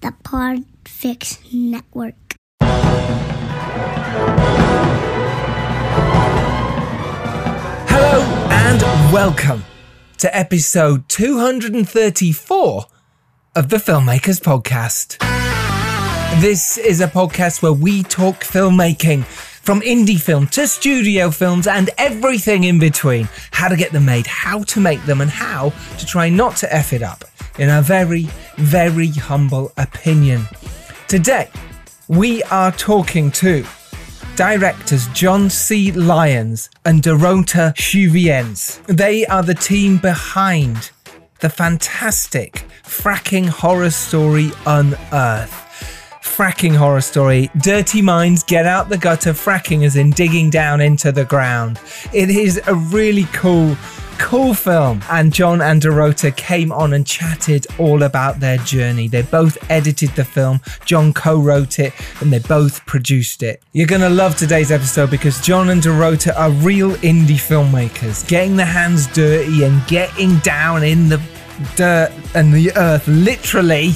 the Podfix Network. Hello and welcome to episode 234 of the Filmmakers Podcast. This is a podcast where we talk filmmaking from indie film to studio films and everything in between. How to get them made, how to make them, and how to try not to F it up, in a very, very humble opinion. Today, we are talking to directors John C. Lyons and Dorota Swies. They are the team behind the fantastic fracking horror story Unearth. Fracking horror story. Dirty minds get out the gutter. Fracking as in digging down into the ground. It is a really cool, cool film. And John and Dorota came on and chatted all about their journey. They both edited the film. John co-wrote it and they both produced it. You're gonna love today's episode because John and Dorota are real indie filmmakers, getting their hands dirty and getting down in the dirt and the earth, literally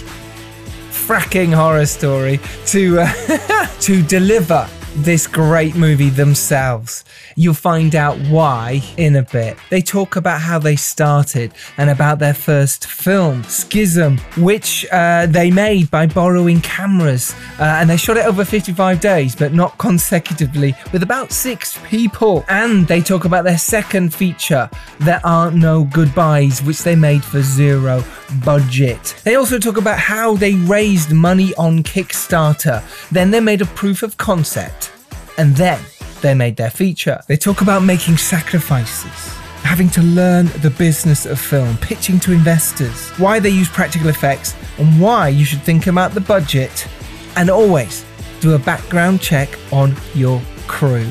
fracking horror story to uh, to deliver this great movie themselves. You'll find out why in a bit. They talk about how they started and about their first film, Schism, which uh, they made by borrowing cameras. Uh, and they shot it over 55 days, but not consecutively, with about six people. And they talk about their second feature, There Aren't No Goodbyes, which they made for zero budget. They also talk about how they raised money on Kickstarter. Then they made a proof of concept. And then they made their feature. They talk about making sacrifices, having to learn the business of film, pitching to investors, why they use practical effects, and why you should think about the budget. And always do a background check on your crew.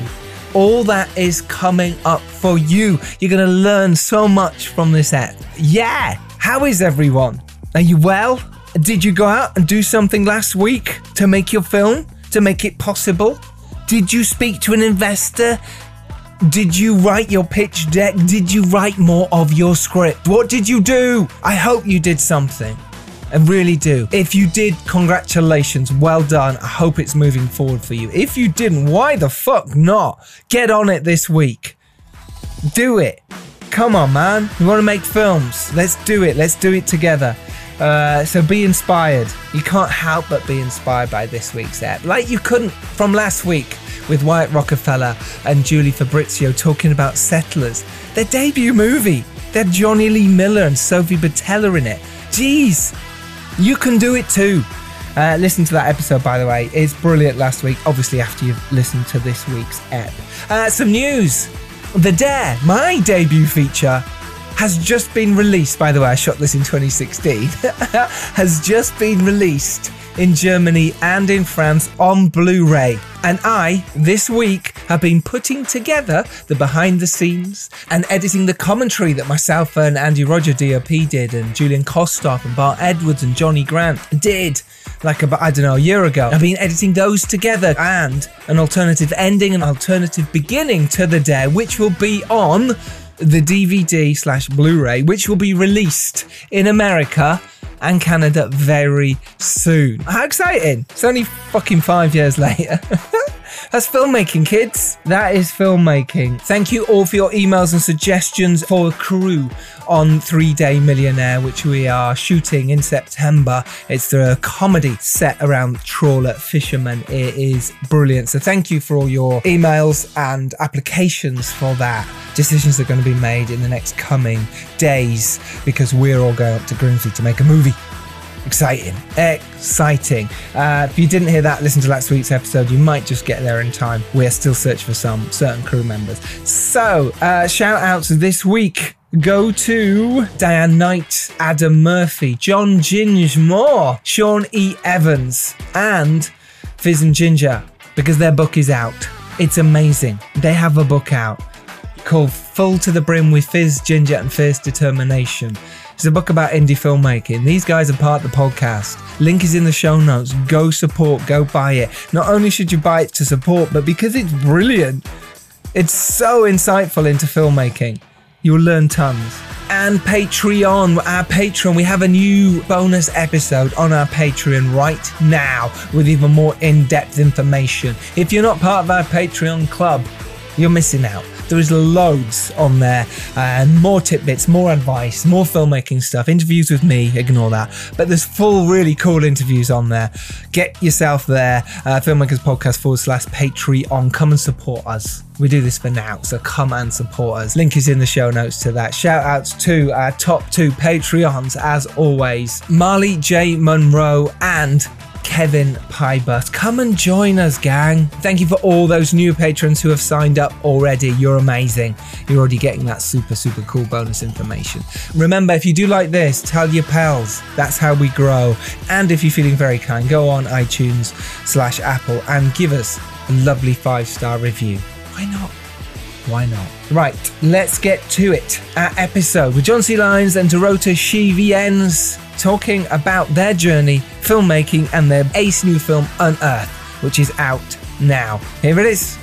All that is coming up for you. You're going to learn so much from this app. Yeah! How is everyone? Are you well? Did you go out and do something last week to make your film? To make it possible? Did you speak to an investor? Did you write your pitch deck? Did you write more of your script? What did you do? I hope you did something. I really do. If you did, congratulations. Well done. I hope it's moving forward for you. If you didn't, why the fuck not? Get on it this week. Do it. Come on, man. We want to make films. Let's do it. Let's do it together. Uh, so be inspired. You can't help but be inspired by this week's app. Like you couldn't from last week with Wyatt Rockefeller and Julie Fabrizio talking about Settlers, their debut movie. They had Jonny Lee Miller and Sofia Boutella in it. Jeez, you can do it too. Uh, listen to that episode, by the way. It's brilliant last week, obviously, after you've listened to this week's ep. Uh, some news The Dare, my debut feature, has just been released. By the way, I shot this in 2016. has just been released in Germany and in France on Blu ray. And I, this week, have been putting together the behind the scenes and editing the commentary that myself and Andy Roger DOP did, and Julian Kostov and Bart Edwards and Johnny Grant did like about, I don't know, a year ago. I've been editing those together and an alternative ending, an alternative beginning to The Dare, which will be on the DVD slash Blu ray, which will be released in America and Canada very soon. How exciting! It's only fucking five years later. That's filmmaking, kids. That is filmmaking. Thank you all for your emails and suggestions for a crew on Three Day Millionaire, which we are shooting in September. It's the comedy set around trawler fishermen. It is brilliant. So thank you for all your emails and applications for that. Decisions are going to be made in the next coming days because we're all going up to Grimsby to make a movie. Exciting. Exciting. Uh, if you didn't hear that, listen to last week's episode. You might just get there in time. We're still searching for some certain crew members. So, uh, shout outs this week go to Diane Knight, Adam Murphy, John Ginge Moore, Sean E. Evans, and Fizz and Ginger because their book is out. It's amazing. They have a book out called Full to the Brim with Fizz, Ginger, and Fierce Determination. It's a book about indie filmmaking. These guys are part of the podcast. Link is in the show notes. Go support, go buy it. Not only should you buy it to support, but because it's brilliant. It's so insightful into filmmaking. You'll learn tons. And Patreon, our Patreon, we have a new bonus episode on our Patreon right now with even more in depth information. If you're not part of our Patreon club, you're missing out. There is loads on there, and more tidbits, more advice, more filmmaking stuff, interviews with me. Ignore that, but there's full, really cool interviews on there. Get yourself there. Uh, Filmmakers Podcast forward slash Patreon. Come and support us. We do this for now, so come and support us. Link is in the show notes to that. Shout outs to our top two Patreons, as always Marli J. Monroe and Kevin Pybus. Come and join us, gang. Thank you for all those new patrons who have signed up already. You're amazing. You're already getting that super, super cool bonus information. Remember, if you do like this, tell your pals. That's how we grow. And if you're feeling very kind, go on iTunes slash Apple and give us a lovely five star review. Why not? Why not? Right, let's get to it. Our episode with John C. Lyons and Dorota Swies talking about their journey, filmmaking, and their ace new film, Unearth, which is out now. Here it is.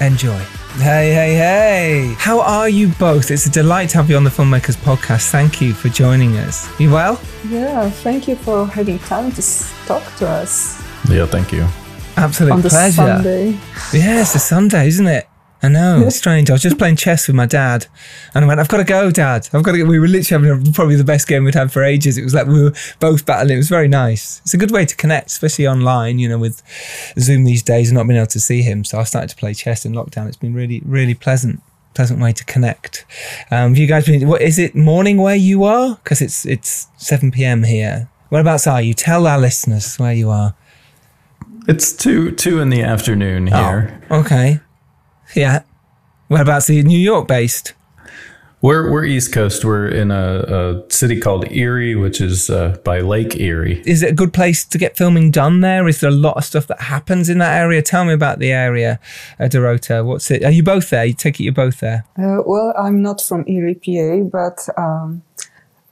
Enjoy. Hey, hey, hey. How are you both? It's a delight to have you on the Filmmakers Podcast. Thank you for joining us. You well? Yeah, thank you for having time to talk to us Yeah, thank you. Absolute on the pleasure. Sunday. Yeah, it's a Sunday, isn't it? I know, it's strange. I was just playing chess with my dad, and I went, "I've got to go, Dad. I've got to." Go. We were literally having a, probably the best game we'd had for ages. It was like we were both battling. It was very nice. It's a good way to connect, especially online. You know, with Zoom these days, and not being able to see him. So I started to play chess in lockdown. It's been really, really pleasant. Pleasant way to connect. Um, have you guys been? What is it? Morning where you are? Because it's it's seven p.m. here. Whereabouts are you? Tell our listeners where you are. It's two two in the afternoon here. Oh, okay. Yeah. Whereabouts are you? New York based? We're we're East Coast. We're in a, a city called Erie, which is uh, by Lake Erie. Is it a good place to get filming done there? Is there a lot of stuff that happens in that area? Tell me about the area, uh, Dorota. What's it? Are you both there? You take it you're both there. Uh, well, I'm not from Erie, PA, but um,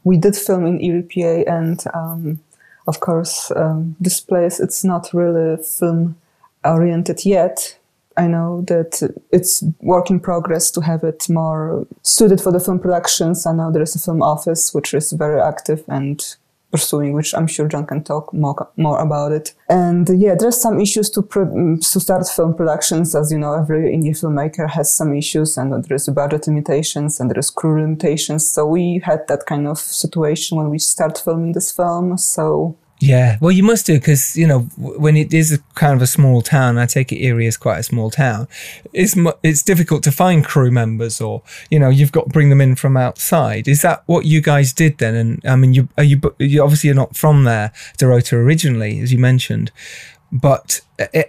we did film in Erie, PA, and um, of course, um, this place it's not really film oriented yet. I know that it's work in progress to have it more suited for the film productions. I know there is a film office which is very active and pursuing, which I'm sure John can talk more, more about it. And yeah, there's some issues to pro- to start film productions. As you know, every indie filmmaker has some issues, and there is budget limitations and there is crew limitations. So we had that kind of situation when we start filming this film. So Yeah. Well, you must do because you know when it is kind of a small town. I take it Erie is quite a small town. It's it's difficult to find crew members, or you know you've got to bring them in from outside. Is that what you guys did then? And I mean, you are you, you obviously you're not from there, Dorota, originally, as you mentioned. But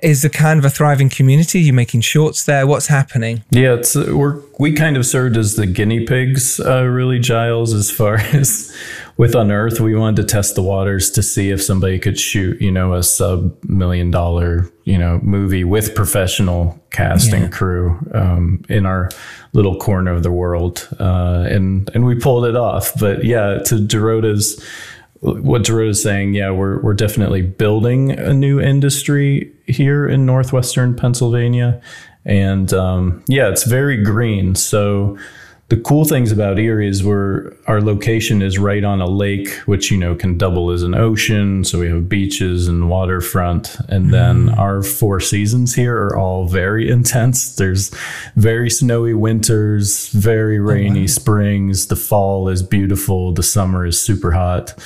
is a kind of a thriving community? You're making shorts there. What's happening? Yeah, it's uh, we're we kind of served as the guinea pigs, uh, really, Giles. As far as with Unearth, we wanted to test the waters to see if somebody could shoot, you know, a sub million dollar, you know, movie with professional cast Yeah. and crew um, in our little corner of the world, uh, and and we pulled it off. But yeah, to Dorota's what Dorota's saying, yeah, we're we're definitely building a new industry here in northwestern Pennsylvania, and um, yeah, it's very green. So the cool things about Erie is we're our location is right on a lake, which you know can double as an ocean. So we have beaches and waterfront, and then our four seasons here are all very intense. There's very snowy winters, very rainy springs. The fall is beautiful. The summer is super hot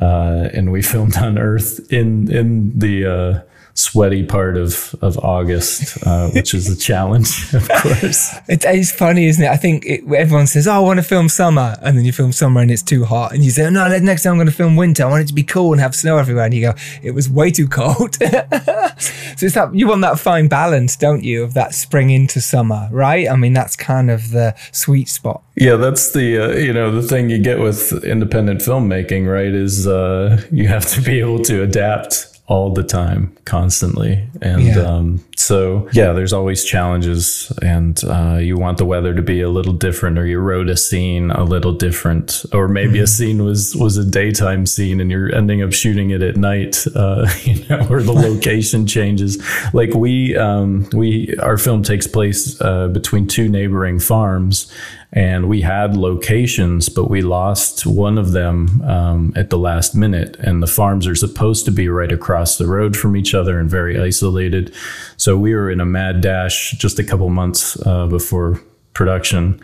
uh, and we filmed on Earth in in the uh, sweaty part of of August, uh, which is a challenge, of course. It's funny, isn't it? I think it, everyone says, "Oh, I want to film summer," and then you film summer and it's too hot, and you say, "No, next time I'm going to film winter. I want it to be cool and have snow everywhere." And you go, "It was way too cold." so it's that you want that fine balance, don't you, of that spring into summer, right? I mean, that's kind of the sweet spot. Yeah, that's the uh, you know the thing you get with independent filmmaking, right? Is uh, you have to be able to adapt all the time, constantly, and Yeah. um, so yeah, there's always challenges, and uh, you want the weather to be a little different, or you wrote a scene a little different, or maybe a scene was was a daytime scene, and you're ending up shooting it at night, uh, you know, or the location changes. Like we um, we our film takes place uh, between two neighboring farms and we had locations, but we lost one of them um, at the last minute. And the farms are supposed to be right across the road from each other and very isolated. So we were in a mad dash just a couple months uh, before production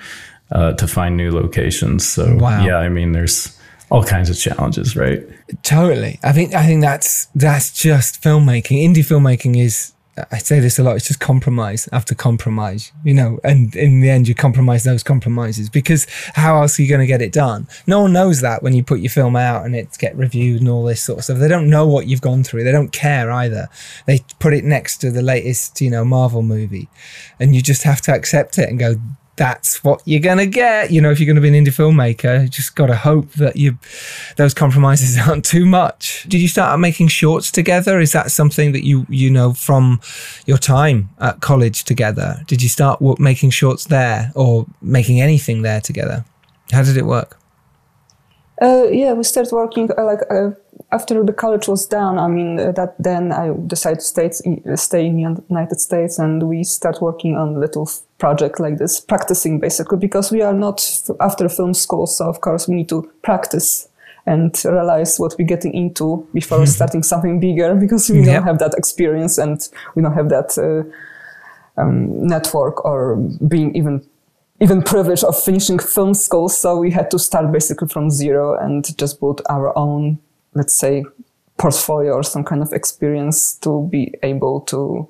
uh, to find new locations. So Wow. yeah, I mean, there's all kinds of challenges, right? Totally. I think I think that's that's just filmmaking. Indie filmmaking is I say this a lot, it's just compromise after compromise, you know, and in the end you compromise those compromises because how else are you going to get it done? No one knows that when you put your film out and it's get reviewed and all this sort of stuff. They don't know what you've gone through. They don't care either. They put it next to the latest, you know, Marvel movie and you just have to accept it and go, that's what you're gonna get. You know, if you're gonna be an indie filmmaker, you just gotta hope that you those compromises aren't too much. Did you start making shorts together? Is that something that you you know from your time at college together? Did you start making shorts there or making anything there together? How did it work? Uh, yeah, we started working uh, like uh, after the college was done. I mean, uh, that then I decided to stay stay in the United States, and we start working on little project like this, practicing basically because we are not after film school, so of course we need to practice and realize what we're getting into before starting something bigger because we don't have that experience and we don't have that uh, um, network or being even even privilege of finishing film school. So we had to start basically from zero and just build our own, let's say, portfolio or some kind of experience to be able to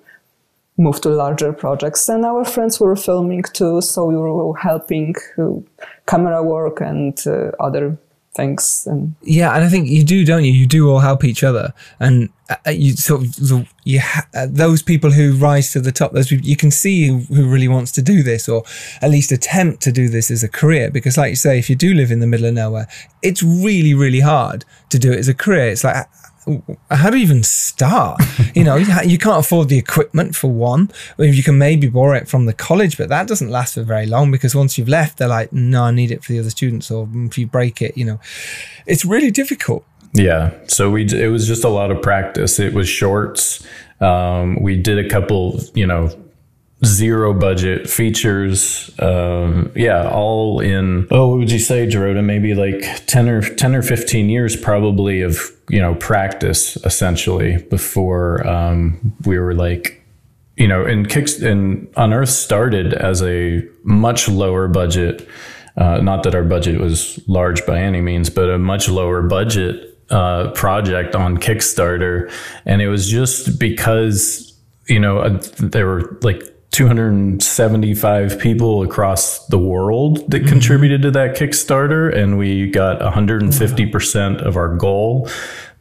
move to larger projects. And our friends were filming too, so we were helping uh, camera work and uh, other things. And Yeah, and I think you do, don't you? You do all help each other, and uh, you sort of you ha- those people who rise to the top. Those people, you can see who really wants to do this, or at least attempt to do this as a career. Because, like you say, if you do live in the middle of nowhere, it's really, really hard to do it as a career. It's like. How do you even start? You know, you you can't afford the equipment for one. You can maybe borrow it from the college, but that doesn't last for very long because once you've left, they're like, "No, I need it for the other students," or if you break it, you know, it's really difficult. Yeah. So we it was just a lot of practice. It was shorts. Um, we did a couple, you know, zero budget features. Um, yeah, all in. Oh, what would you say, Dorota? Maybe like ten or ten or fifteen years, probably of you know practice essentially before um, we were like. You know, and kicks and Unearth started as a much lower budget. Uh, not that our budget was large by any means, but a much lower budget uh, project on Kickstarter, and it was just because you know uh, there were like 275 people across the world that mm-hmm. contributed to that Kickstarter, and we got 150 percent of our goal.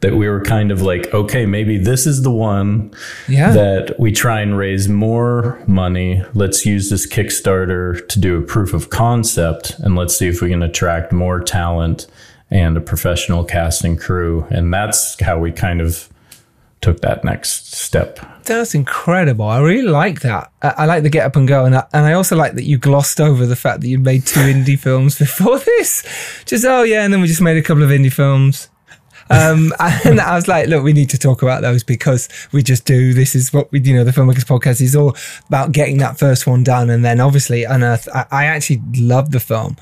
That we were kind of like, okay, maybe this is the one Yeah. that we try and raise more money. Let's use this Kickstarter to do a proof of concept and let's see if we can attract more talent and a professional casting crew. And that's how we kind of took that next step. That's incredible. I really like that. I, I like the get up and go, and I, and I also like that you glossed over the fact that you made two indie films before this. Just oh yeah, and then we just made a couple of indie films. Um, and I was like, look, we need to talk about those because we just do. This is what we, you know, the filmmakers podcast is all about getting that first one done, and then obviously Unearth. I, I actually love the film.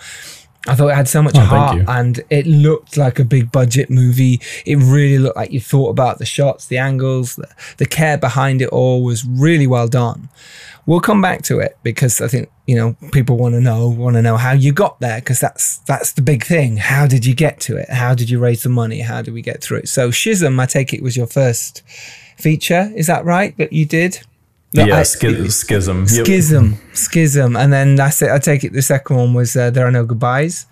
I thought it had so much oh, thank heart and it looked like a big budget movie. It really looked like you thought about the shots, the angles, the, the care behind it all was really well done. We'll come back to it because I think you know people want to know want to know how you got there because that's that's the big thing. How did you get to it? How did you raise the money? How did we get through it? So Schism, I take it was your first feature. Is that right that you did? No, yeah, I- schi- schism. Yep. Schism, schism, and then that's it. I take it the second one was uh, there are no goodbyes.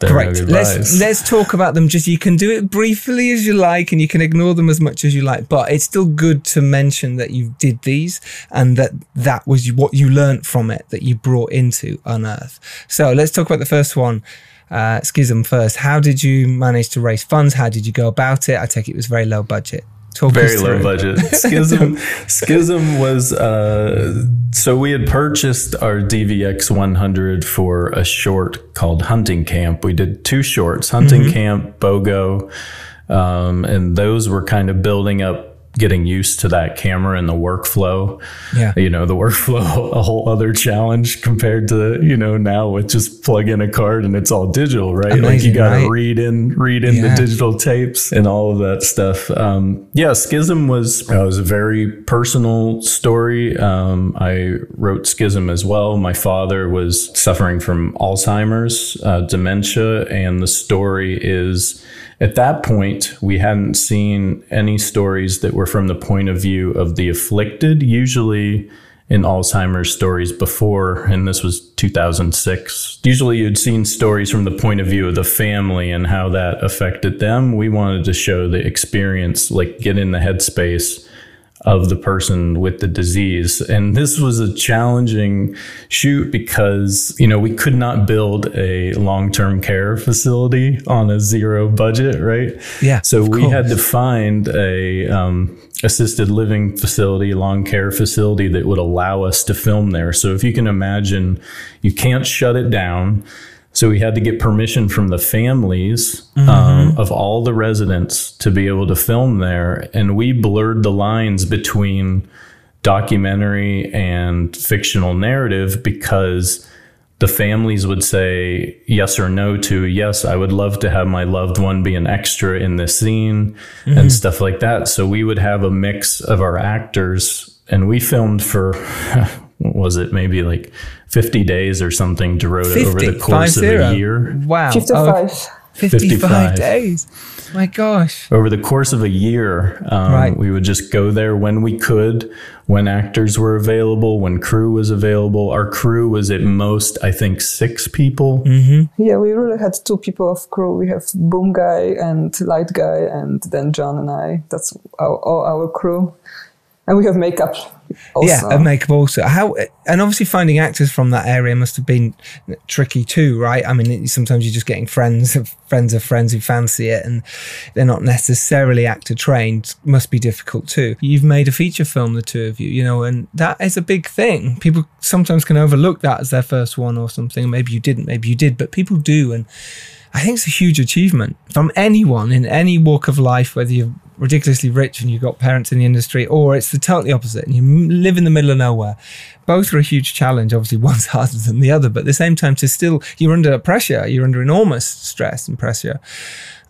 There are no Correct. Let's let's talk about them. Just you can do it briefly as you like, and you can ignore them as much as you like. But it's still good to mention that you did these, and that that was what you learnt from it that you brought into Unearth. So let's talk about the first one. Uh, Schism first. How did you manage to raise funds? How did you go about it? I take it was very low budget. Very low through. budget. Schism, Schism was uh, so we had purchased our DVX 100 for a short called Hunting Camp. We did two shorts, Hunting Camp, BOGO, um, and those were kind of building up getting used to that camera and the workflow. Yeah. You know, the workflow, a whole other challenge compared to, you know, now with just plug in a card and it's all digital, right? like you got to right? read in, read in Yeah. the digital tapes and all of that stuff. Um, yeah, Schism was, uh, was a very personal story. Um, I wrote Schism as well. My father was suffering from Alzheimer's, uh, dementia, and the story is at that point, we hadn't seen any stories that were from the point of view of the afflicted. Usually, in Alzheimer's stories before, and this was 2006. Usually, you'd seen stories from the point of view of the family and how that affected them. We wanted to show the experience, like get in the headspace of the person with the disease. And this was a challenging shoot because, you know, we could not build a long term care facility on a zero budget, right? Yeah, So we course. had to find a um, assisted living facility, long care facility that would allow us to film there. So if you can imagine, you can't shut it down. So we had to get permission from the families um, of all the residents to be able to film there, and we blurred the lines between documentary and fictional narrative because the families would say yes or no to yes i would love to have my loved one be an extra in this scene and stuff like that. So we would have a mix of our actors and we filmed for was it maybe like 50 days or something Dorota over 50, the course five of zero. a year Wow. 55. Oh, 55, 55. days. My gosh. over the course of a year um, Right. we would just go there when we could when actors were available when crew was available our crew was at most i think six people Yeah, we really had two people of crew. We have boom guy and light guy, and then John and I. That's our, all our crew, and we have makeup. Also. Yeah, and makeup also. How and obviously finding actors from that area must have been tricky too, right? I mean, sometimes you're just getting friends of friends of friends who fancy it, and they're not necessarily actor trained. Must be difficult too. You've made a feature film, the two of you, you know, and that is a big thing. People sometimes can overlook that as their first one or something. Maybe you didn't, maybe you did, but people do, and I think it's a huge achievement from anyone in any walk of life, whether you're ridiculously rich and you've got parents in the industry, or it's the totally opposite and you live in the middle of nowhere. Both are a huge challenge. Obviously, one's harder than the other, but at the same time, to still, you're under pressure, you're under enormous stress and pressure.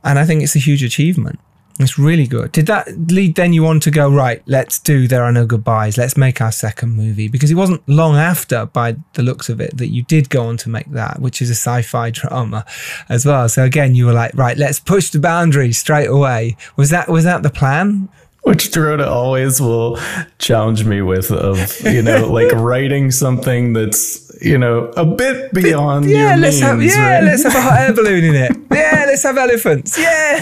And I think it's a huge achievement. It's really good. Did that lead then you on to go, right, let's do There Are No Goodbyes, let's make our second movie? Because it wasn't long after, by the looks of it, that you did go on to make that, which is a sci fi drama as well. So again, you were like, right, let's push the boundaries straight away. Was that was that the plan? which Dorota always will challenge me with of you know like writing something that's you know a bit beyond Yeah, your let's have yeah, right? let's have a hot air balloon in it. Yeah, let's have elephants. Yeah,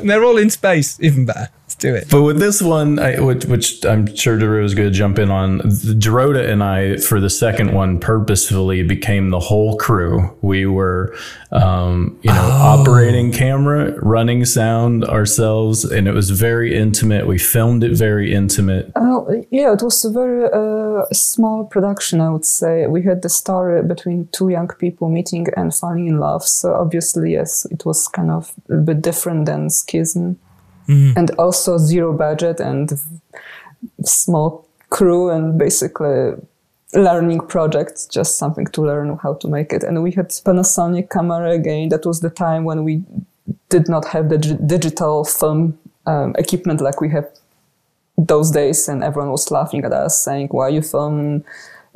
and they're all in space. Even better. Let's do it. But with this one, I, which, which I'm sure Dorota is going to jump in on, the Dorota and I, for the second one, purposefully became the whole crew. We were, um, you know, Oh. operating camera, running sound ourselves, and it was very intimate. We filmed it very intimate. Oh, yeah, it was a very uh, small production, I would say. We had the story between two young people meeting and falling in love. So obviously, yes, it was kind of a bit different than Schism. And also zero budget and small crew and basically learning projects, just something to learn how to make it. And we had Panasonic camera again. That was the time when we did not have the gi- digital film um, equipment like we have those days and everyone was laughing at us saying why you film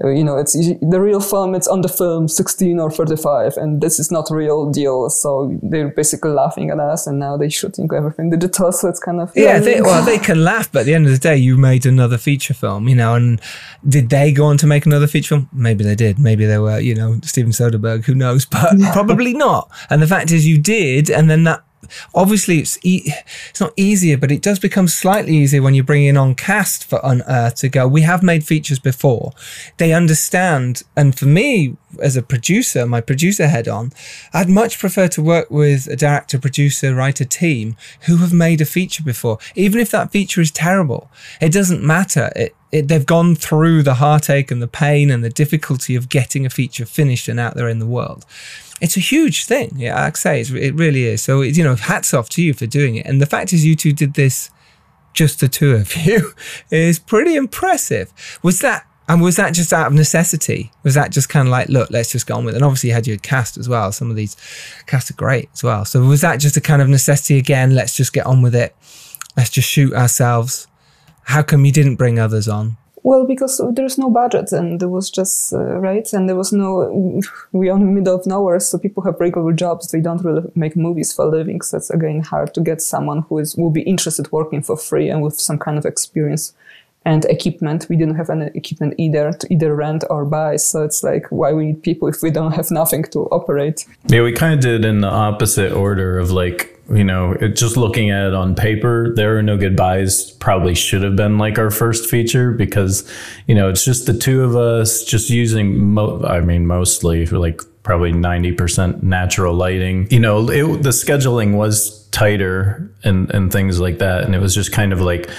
uh, you know it's the real film it's on the film 16 or 35 and this is not real deal so they're basically laughing at us and now they're shooting everything digital so it's kind of Yeah, they, well, they can laugh, but at the end of the day, you made another feature film, you know. And did they go on to make another feature film? Maybe they did. Maybe they were, you know, Steven Soderbergh. Who knows? But probably not. And the fact is, you did, and then that. Obviously, it's e- it's not easier, but it does become slightly easier when you're bringing on cast for Unearth to go. We have made features before; they understand. And for me, as a producer, my producer head on, I'd much prefer to work with a director, producer, writer team who have made a feature before. Even if that feature is terrible, it doesn't matter. It, it, they've gone through the heartache and the pain and the difficulty of getting a feature finished and out there in the world. It's a huge thing. Yeah, I say it really is. So, it, you know, hats off to you for doing it. And the fact is, you two did this just the two of you is pretty impressive. Was that and was that just out of necessity? Was that just kind of like, look, let's just go on with it? And obviously you had your cast as well. Some of these casts are great as well. So was that just a kind of necessity again? Let's just get on with it. Let's just shoot ourselves. How come you didn't bring others on? Well, because there's no budget and there was just, uh, right? And there was no, we are in the middle of nowhere, so people have regular jobs. They don't really make movies for a living. So it's again hard to get someone who is, will be interested working for free and with some kind of experience and equipment. We didn't have any equipment either to either rent or buy. So it's like, why we need people if we don't have nothing to operate? Yeah, we kind of did in the opposite order of like, you know, it, just looking at it on paper, there are no goodbyes probably should have been like our first feature because, you know, it's just the two of us just using, mo- I mean, mostly like probably 90% natural lighting. You know, it, the scheduling was tighter and, and things like that. And it was just kind of like,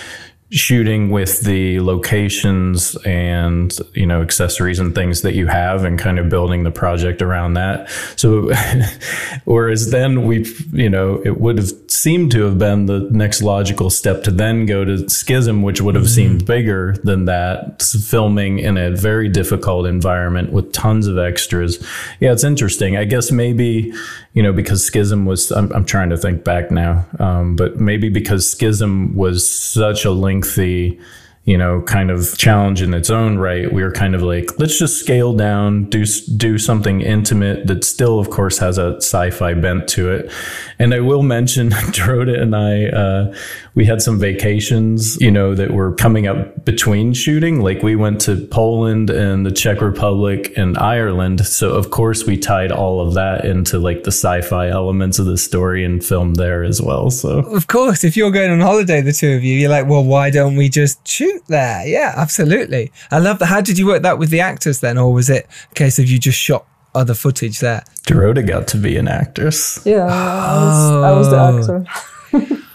shooting with the locations and you know accessories and things that you have and kind of building the project around that. So whereas then we you know it would have seemed to have been the next logical step to then go to schism which would have mm-hmm. seemed bigger than that filming in a very difficult environment with tons of extras. Yeah it's interesting. I guess maybe you know, because Schism was, I'm, I'm trying to think back now, um, but maybe because Schism was such a lengthy, you know, kind of challenge in its own right. We were kind of like, let's just scale down, do do something intimate that still, of course, has a sci-fi bent to it. And I will mention, Dorota and I, uh, we had some vacations, you know, that were coming up between shooting. Like we went to Poland and the Czech Republic and Ireland. So of course we tied all of that into like the sci-fi elements of the story and filmed there as well. So of course, if you're going on holiday, the two of you, you're like, well, why don't we just shoot? There. Yeah, absolutely. I love that. How did you work that with the actors then, or was it a case of you just shot other footage there? Dorota got to be an actress. Yeah, I, was, I was the oh. actor.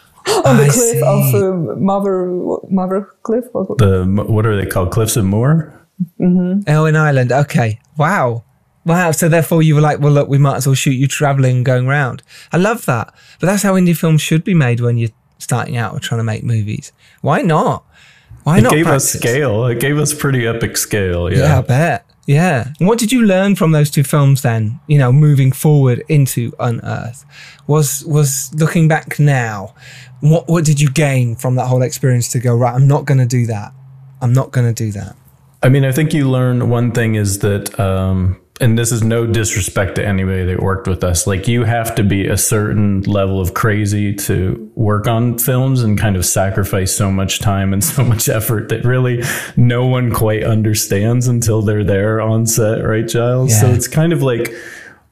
on the I cliff see. of uh, Mother Mother Cliff. The what are they called? Cliffs of Moher. Mm-hmm. Oh, in Ireland. Okay. Wow. Wow. So therefore, you were like, well, look, we might as well shoot you traveling, going around. I love that. But that's how indie films should be made when you're starting out or trying to make movies. Why not? Why it not? It gave practice? us scale. It gave us pretty epic scale. Yeah. Yeah, I bet. Yeah. what did you learn from those two films then? You know, moving forward into Unearth, was was looking back now. What what did you gain from that whole experience to go right? I'm not going to do that. I'm not going to do that. I mean, I think you learn one thing is that um, and this is no disrespect to anybody that worked with us. Like you have to be a certain level of crazy to work on films and kind of sacrifice so much time and so much effort that really no one quite understands until they're there on set, right, Giles? Yeah. So it's kind of like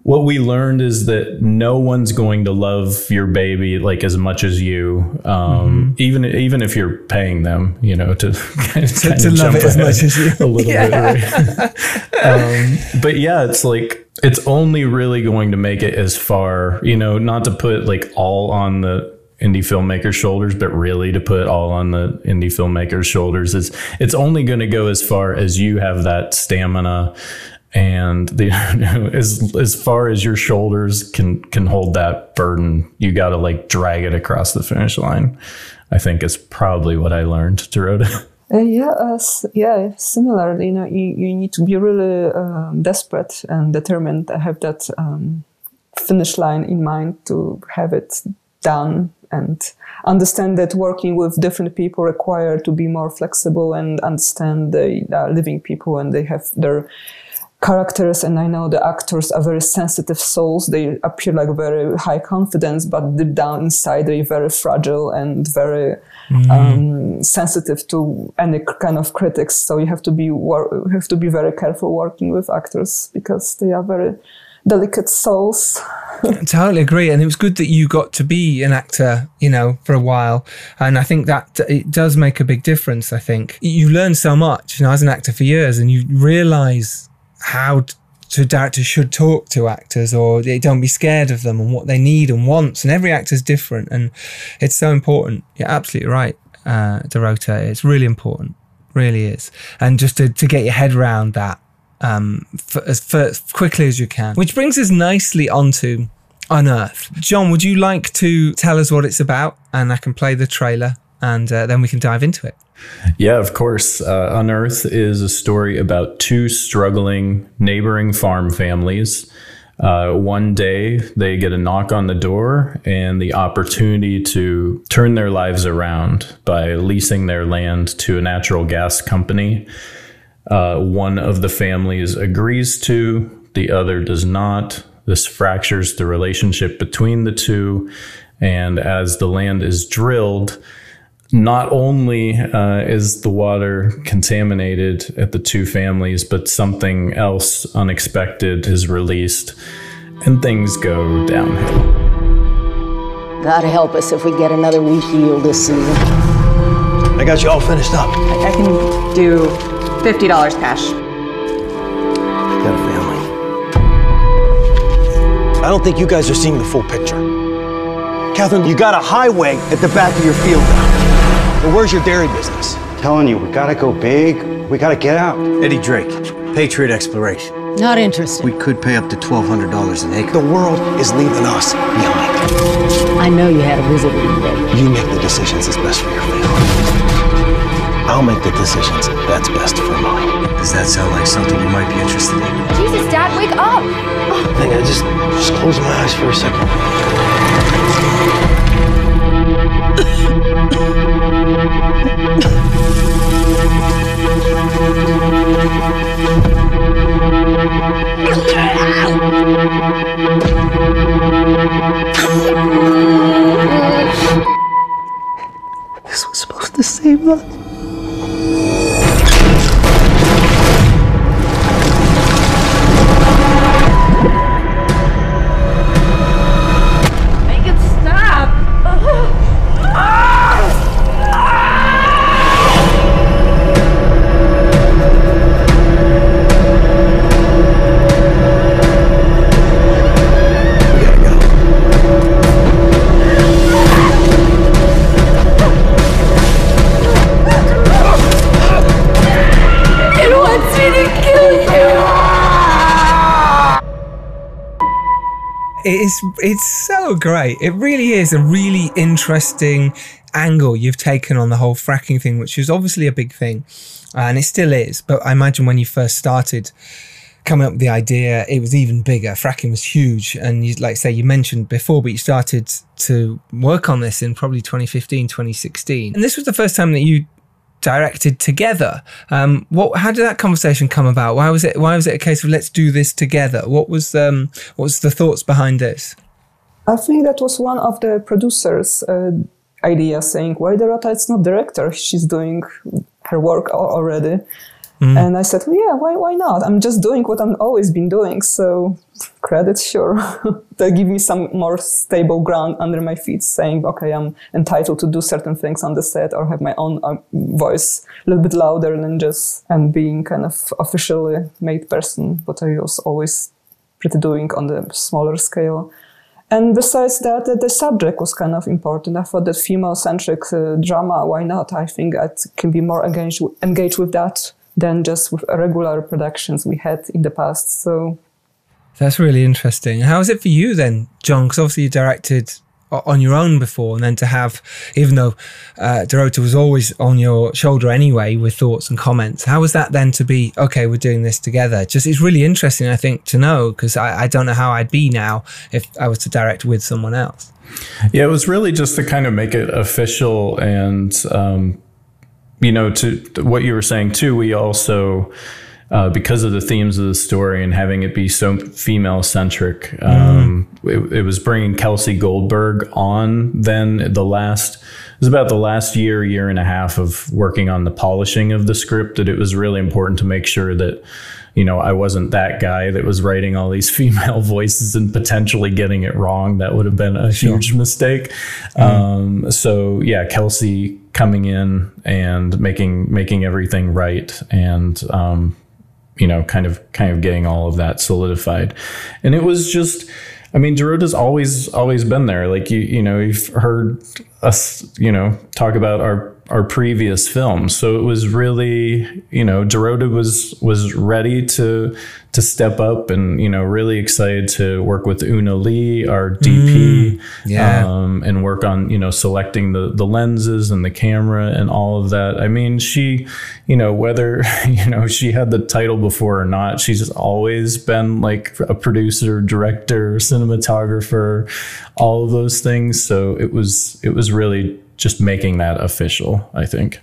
what we learned is that no one's going to love your baby like as much as you, um, mm-hmm. even even if you're paying them, you know, to kind of, to, love it as much as you a little yeah. bit. Um, but yeah, it's like it's only really going to make it as far, you know, not to put like all on the indie filmmakers' shoulders, but really to put all on the indie filmmakers' shoulders is it's only going to go as far as you have that stamina and the as as far as your shoulders can can hold that burden you got to like drag it across the finish line i think is probably what i learned Dorota. Uh, yeah, uh, yeah, similar. You know, you, you need to be really um, desperate and determined to have that um, finish line in mind to have it done and understand that working with different people require to be more flexible and understand the are living people and they have their characters and I know the actors are very sensitive souls. They appear like very high confidence, but deep down inside they're very fragile and very mm. um, sensitive to any kind of critics. So you have to be wor- have to be very careful working with actors because they are very delicate souls. totally agree. And it was good that you got to be an actor, you know, for a while. And I think that it does make a big difference. I think you learn so much, you know, as an actor for years and you realize how to directors should talk to actors or they don't be scared of them and what they need and wants and every actor's different and it's so important. You're absolutely right uh, Dorota. It's really important. Really is. And just to, to get your head around that um, for, as, for, quickly as you can. Which brings us nicely onto Unearth John would you like to tell us what it's about? And I can play the trailer and uh, then we can dive into it. Yeah, of course. Uh, Unearth is a story about two struggling neighboring farm families. Uh, one day they get a knock on the door and the opportunity to turn their lives around by leasing their land to a natural gas company. Uh, one of the families agrees to, the other does not. This fractures the relationship between the two. And as the land is drilled, not only uh, is the water contaminated at the two families, but something else unexpected is released and things go downhill. God help us if we get another weak yield this season. I got you all finished up. I can do $50 cash. Got a family. I don't think you guys are seeing the full picture. Catherine, you got a highway at the back of your field now. But where's your dairy business? Telling you, we gotta go big. We gotta get out. Eddie Drake, Patriot Exploration. Not interested. We could pay up to $1,200 an acre. The world is leaving us behind. I know you had a visit with today. You make the decisions that's best for your family. I'll make the decisions that's best for mine. Does that sound like something you might be interested in? Jesus, Dad, wake up! Hang on, just, just close my eyes for a second. Supposed It's so great. It really is a really interesting angle you've taken on the whole fracking thing, which is obviously a big thing, and it still is. But I imagine when you first started coming up with the idea, it was even bigger. Fracking was huge, and you like say you mentioned before, but you started to work on this in probably 2015, 2016, and this was the first time that you directed together. Um, what? How did that conversation come about? Why was it? Why was it a case of let's do this together? What was um, what was the thoughts behind this? I think that was one of the producers' uh, idea, saying, "Why Dorota is not director? She's doing her work al- already." And I said, well, "Yeah, why? Why not? I'm just doing what I've always been doing. So, credit, sure. they give me some more stable ground under my feet, saying, "Okay, I'm entitled to do certain things on the set or have my own um, voice a little bit louder than just and being kind of officially made person, what I was always pretty doing on the smaller scale." And besides that, the subject was kind of important. I thought that female-centric uh, drama, why not? I think I can be more engaged engaged with that than just with regular productions we had in the past. So That's really interesting. How is it for you then, John? Because obviously you directed on your own before, and then to have, even though uh, Dorota was always on your shoulder anyway with thoughts and comments, how was that then to be okay? We're doing this together. Just it's really interesting, I think, to know because I, I don't know how I'd be now if I was to direct with someone else. Yeah, it was really just to kind of make it official and, um, you know, to what you were saying too. We also, uh, because of the themes of the story and having it be so female centric, um, it, it was bringing Kelsey Goldberg on. Then the last it was about the last year, year and a half of working on the polishing of the script that it was really important to make sure that you know, I wasn't that guy that was writing all these female voices and potentially getting it wrong. That would have been a huge mistake. Um, so yeah, Kelsey coming in and making making everything right and um, you know, kind of kind of getting all of that solidified. And it was just I mean, Dorota's always always been there. Like you, you know, you've heard us, you know, talk about our our previous films. So it was really, you know, Dorota was was ready to to step up and you know really excited to work with Una Lee, our DP, Mm, yeah. um, and work on you know selecting the the lenses and the camera and all of that. I mean, she, you know, whether you know she had the title before or not, she's always been like a producer, director, cinematographer, all of those things. So it was it was really just making that official. I think.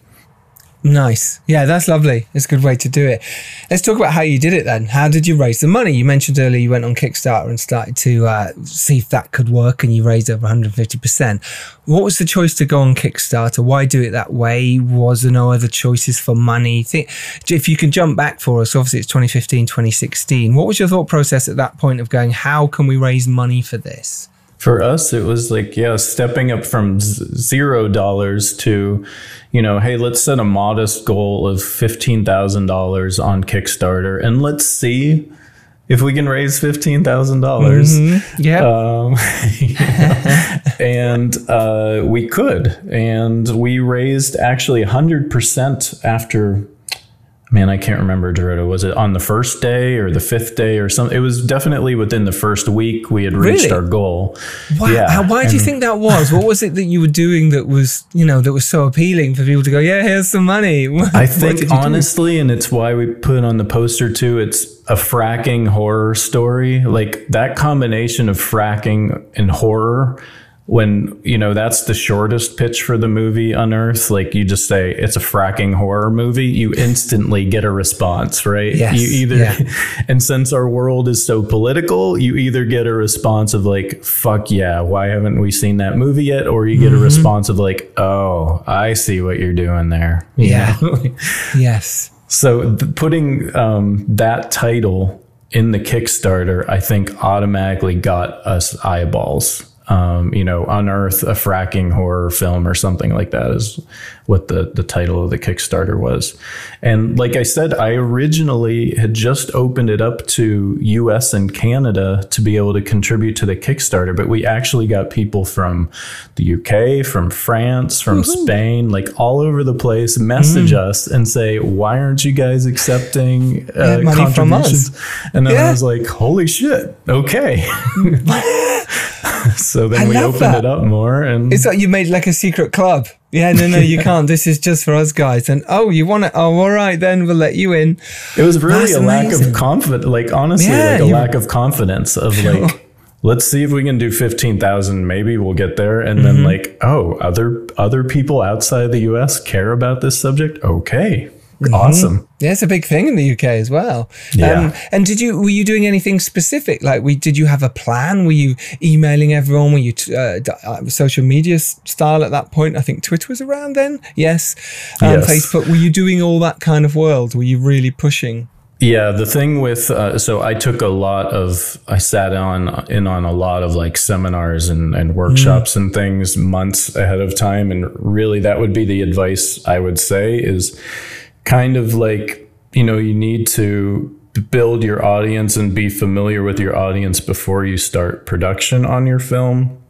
Nice. Yeah, that's lovely. It's a good way to do it. Let's talk about how you did it then. How did you raise the money? You mentioned earlier you went on Kickstarter and started to uh, see if that could work and you raised over 150%. What was the choice to go on Kickstarter? Why do it that way? Was there no other choices for money? Think, if you can jump back for us, obviously it's 2015, 2016. What was your thought process at that point of going, how can we raise money for this? For us, it was like, yeah, stepping up from zero dollars to, you know, hey, let's set a modest goal of $15,000 on Kickstarter and let's see if we can raise $15,000. dollars Yeah. Um, and uh, we could. And we raised actually 100% after, man, I can't remember, Dorota. Was it on the first day or the fifth day or something? It was definitely within the first week we had reached Really? our goal. Wow. Yeah, How, why do you think that was? What was it that you were doing that was, you know, that was so appealing for people to go, yeah, here's some money? What- I think you do? honestly, and it's why we put on the poster too, it's a fracking horror story. Like that combination of fracking and horror, when, you know, that's the shortest pitch for the movie Unearth. Like you just say it's a fracking horror movie, you instantly get a response, right? Yes, You either, yeah. and since our world is so political, you either get a response of like, fuck yeah, why haven't we seen that movie yet? Or you get Mm-hmm. a response of like, oh, I see what you're doing there. You Yeah. yes. So th- putting um, that title in the Kickstarter, I think automatically got us eyeballs. Um, you know, unearth a fracking horror film or something like that is what the the title of the Kickstarter was. And like I said, I originally had just opened it up to U.S. and Canada to be able to contribute to the Kickstarter, but we actually got people from the U.K., from France, from Spain, like all over the place, message us and say, "Why aren't you guys accepting uh, Yeah, money from us. contributions?" And then Yeah. I was like, "Holy shit! Okay." so then I we opened that. it up more, and It's like you made like a secret club. Yeah, no, no, you can't. This is just for us guys. And oh, you want it? Oh, all right, then we'll let you in. It was really That's a lack of confidence. Like honestly, Yeah, like a you- lack of confidence of like, let's see if we can do fifteen thousand. Maybe we'll get there. And Mm-hmm. then like, oh, other other people outside the U.S. care about this subject. Okay, Mm-hmm. awesome. Yeah, it's a big thing in the UK as well. Um, Yeah. and did you were you doing anything specific? Like, we did you have a plan? Were you emailing everyone? Were you t- uh, d- uh, social media style at that point? I think Twitter was around then. Yes, um, Yes. Facebook. Were you doing all that kind of world? Were you really pushing? Yeah, the thing with uh, so I took a lot of I sat on in on a lot of like seminars and, and workshops and things months ahead of time, and really that would be the advice I would say is kind of like you know you need to build your audience and be familiar with your audience before you start production on your film.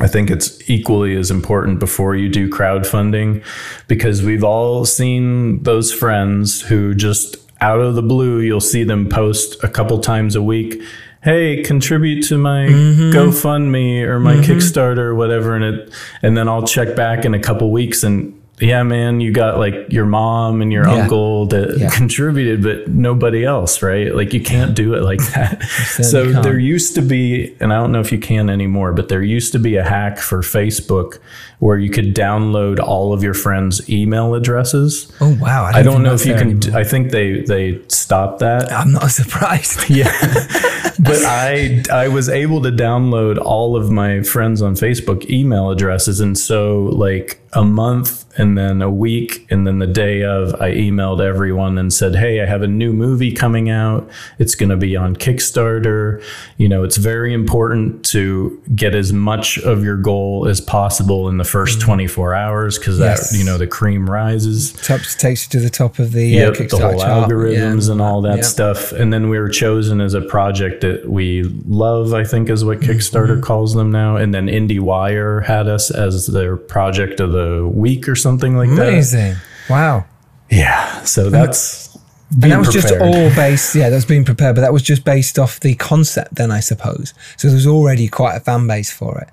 I think it's equally as important before you do crowdfunding because we've all seen those friends who just out of the blue, you'll see them post a couple times a week. Hey, contribute to my mm-hmm. GoFundMe or my mm-hmm. Kickstarter or whatever. And it, and then I'll check back in a couple weeks and yeah, man, you got like your mom and your Yeah. uncle that Yeah. contributed, but nobody else, right? Like you can't do it like that. so there used to be, and I don't know if you can anymore, but there used to be a hack for Facebook where you could download all of your friends' email addresses. Oh wow! I don't know if you can. anymore. I think they they stopped that. I'm not surprised. Yeah. but I I was able to download all of my friends on Facebook email addresses and so like a month and then a week and then the day of I emailed everyone and said, "Hey, I have a new movie coming out. It's going to be on Kickstarter. You know, it's very important to get as much of your goal as possible in the first 24 hours because that you know the cream rises Top, takes you to the top of the uh, the Kickstarter whole chart. algorithms Yeah. and all that Yeah. stuff. And then we were chosen as a project that we love, I think is what Kickstarter Mm-hmm. calls them now. And then IndieWire had us as their project of the week or something like that. Amazing. Wow. Yeah. So that's And that was just all based, yeah, that's being prepared, but that was just based off the concept then, I suppose. So there's already quite a fan base for it.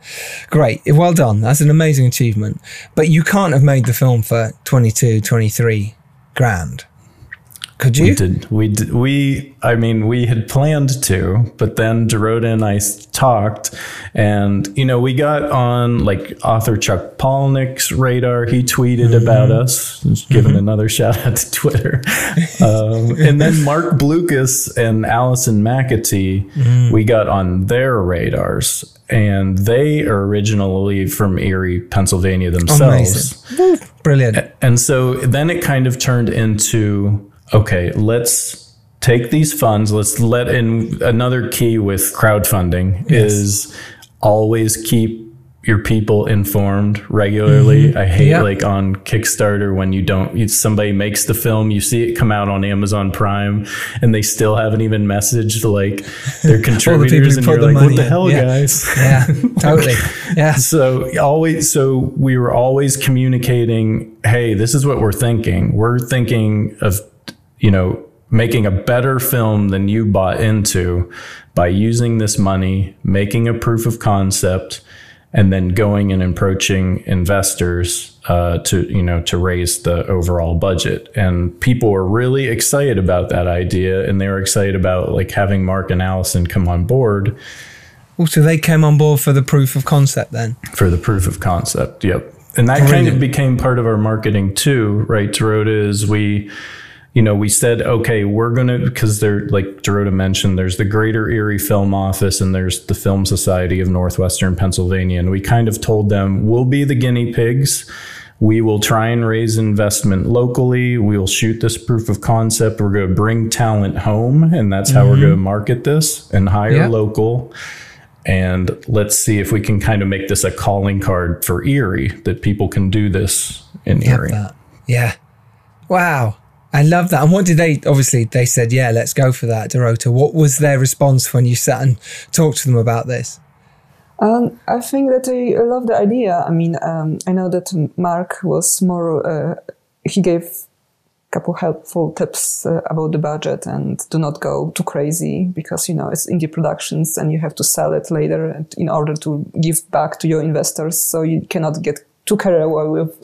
Great. Well done. That's an amazing achievement. But you can't have made the film for 22, 23 grand. Could you? We did. We did. We. I mean, we had planned to, but then Dorota and I talked, and you know, we got on like author Chuck Palahniuk's radar. He tweeted mm-hmm. about us, just mm-hmm. giving another shout out to Twitter. um, and then Marc Blucas and Allison McAtee, mm-hmm. we got on their radars. And they are originally from Erie, Pennsylvania themselves. Amazing. Brilliant. And so then it kind of turned into okay, let's take these funds, let's let in another key with crowdfunding is always keep your people informed regularly. I hate Yeah. like on Kickstarter when you don't you, somebody makes the film, you see it come out on Amazon Prime and they still haven't even messaged like their contributors who and you're the like what the hell Yeah. guys? Yeah, totally. Yeah. so always so we were always communicating hey this is what we're thinking we're thinking of you know making a better film than you bought into by using this money making a proof of concept and then going and approaching investors uh, to you know to raise the overall budget and people were really excited about that idea and they were excited about like having mark and allison come on board Also, they came on board for the proof of concept then. for the proof of concept. Yep. And that kind of became part of our marketing too, right? Dorota is we, you know, we said, okay, we're going to, because they're like Dorota mentioned, there's the Greater Erie Film Office and there's the Film Society of Northwestern Pennsylvania. And we kind of told them, we'll be the guinea pigs. We will try and raise investment locally. We will shoot this proof of concept. We're going to bring talent home, and that's how we're mm-hmm. going to market this and hire Yeah. local and let's see if we can kind of make this a calling card for Erie that people can do this in Erie. that. Yeah. Wow. I love that. And what did they, obviously, they said, yeah, let's go for that, Dorota. What was their response when you sat and talked to them about this? Um, I think that I love the idea. I mean, um, I know that Marc was more, uh, he gave a couple helpful tips uh, about the budget and do not go too crazy because, you know, it's indie productions and you have to sell it later in order to give back to your investors. So you cannot get too carried away with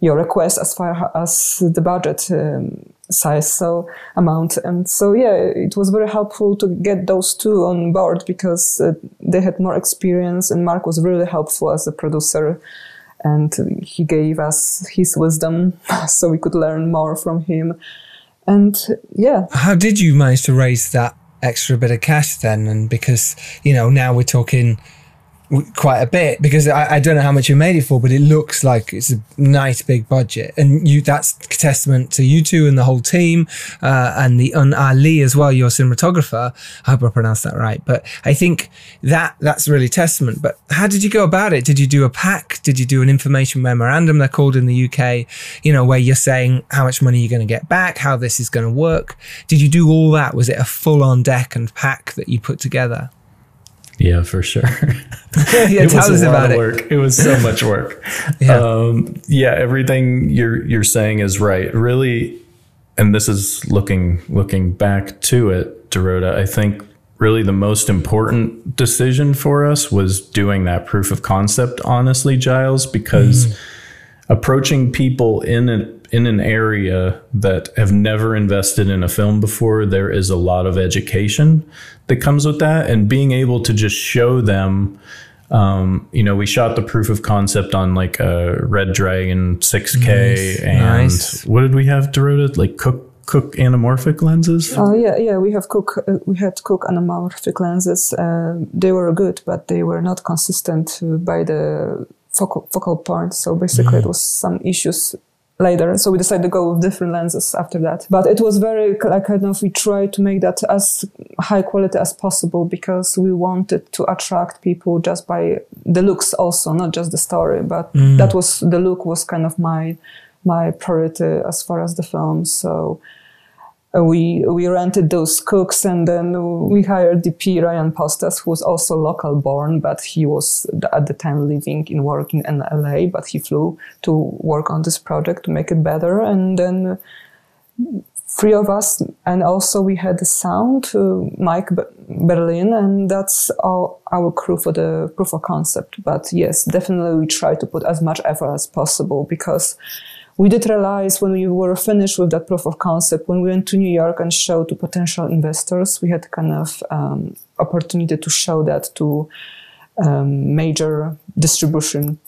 your request as far as the budget um, size so amount. And so yeah it was very helpful to get those two on board because uh, they had more experience and mark was really helpful as a producer. And he gave us his wisdom so we could learn more from him. And yeah. How did you manage to raise that extra bit of cash then? And because, you know, now we're talking quite a bit because I, I don't know how much you made it for, but it looks like it's a nice big budget, and you that's testament to you two and the whole team, uh, and the and Ali as well, your cinematographer. I hope I pronounced that right, but I think that that's really testament. But how did you go about it? Did you do a pack? Did you do an information memorandum? They're called in the UK, you know, where you're saying how much money you're going to get back, how this is going to work. Did you do all that? Was it a full on deck and pack that you put together? Yeah, for sure. yeah, it tell was us a lot about of it. work. It was so much work. Yeah. Um, yeah, everything you're you're saying is right. Really, and this is looking looking back to it, Dorota. I think really the most important decision for us was doing that proof of concept. Honestly, Giles, because approaching people in an in an area that have never invested in a film before, there is a lot of education that comes with that, and being able to just show them. Um, you know, we shot the proof of concept on like a Red Dragon 6K, Nice, and nice. what did we have, Dorota? Like Cooke Cooke anamorphic lenses. Oh yeah, yeah. We have Cooke. Uh, we had Cooke anamorphic lenses. Uh, they were good, but they were not consistent uh, by the focal focal point. So basically, it was some issues later. So we decided to go with different lenses after that. But it was very like kind of we tried to make that as high quality as possible because we wanted to attract people just by the looks also not just the story but mm. that was the look was kind of my my priority as far as the film so we we rented those Cookes and then we hired DP Ryan Postas who was also local born but he was at the time living in working in LA but he flew to work on this project to make it better. And then three of us and also we had the sound uh, Mike Berlin and that's our, our crew for the proof of concept. But yes definitely we try to put as much effort as possible because we did realize when we were finished with that proof of concept, when we went to New York and showed to potential investors, we had kind of um, opportunity to show that to um, major distribution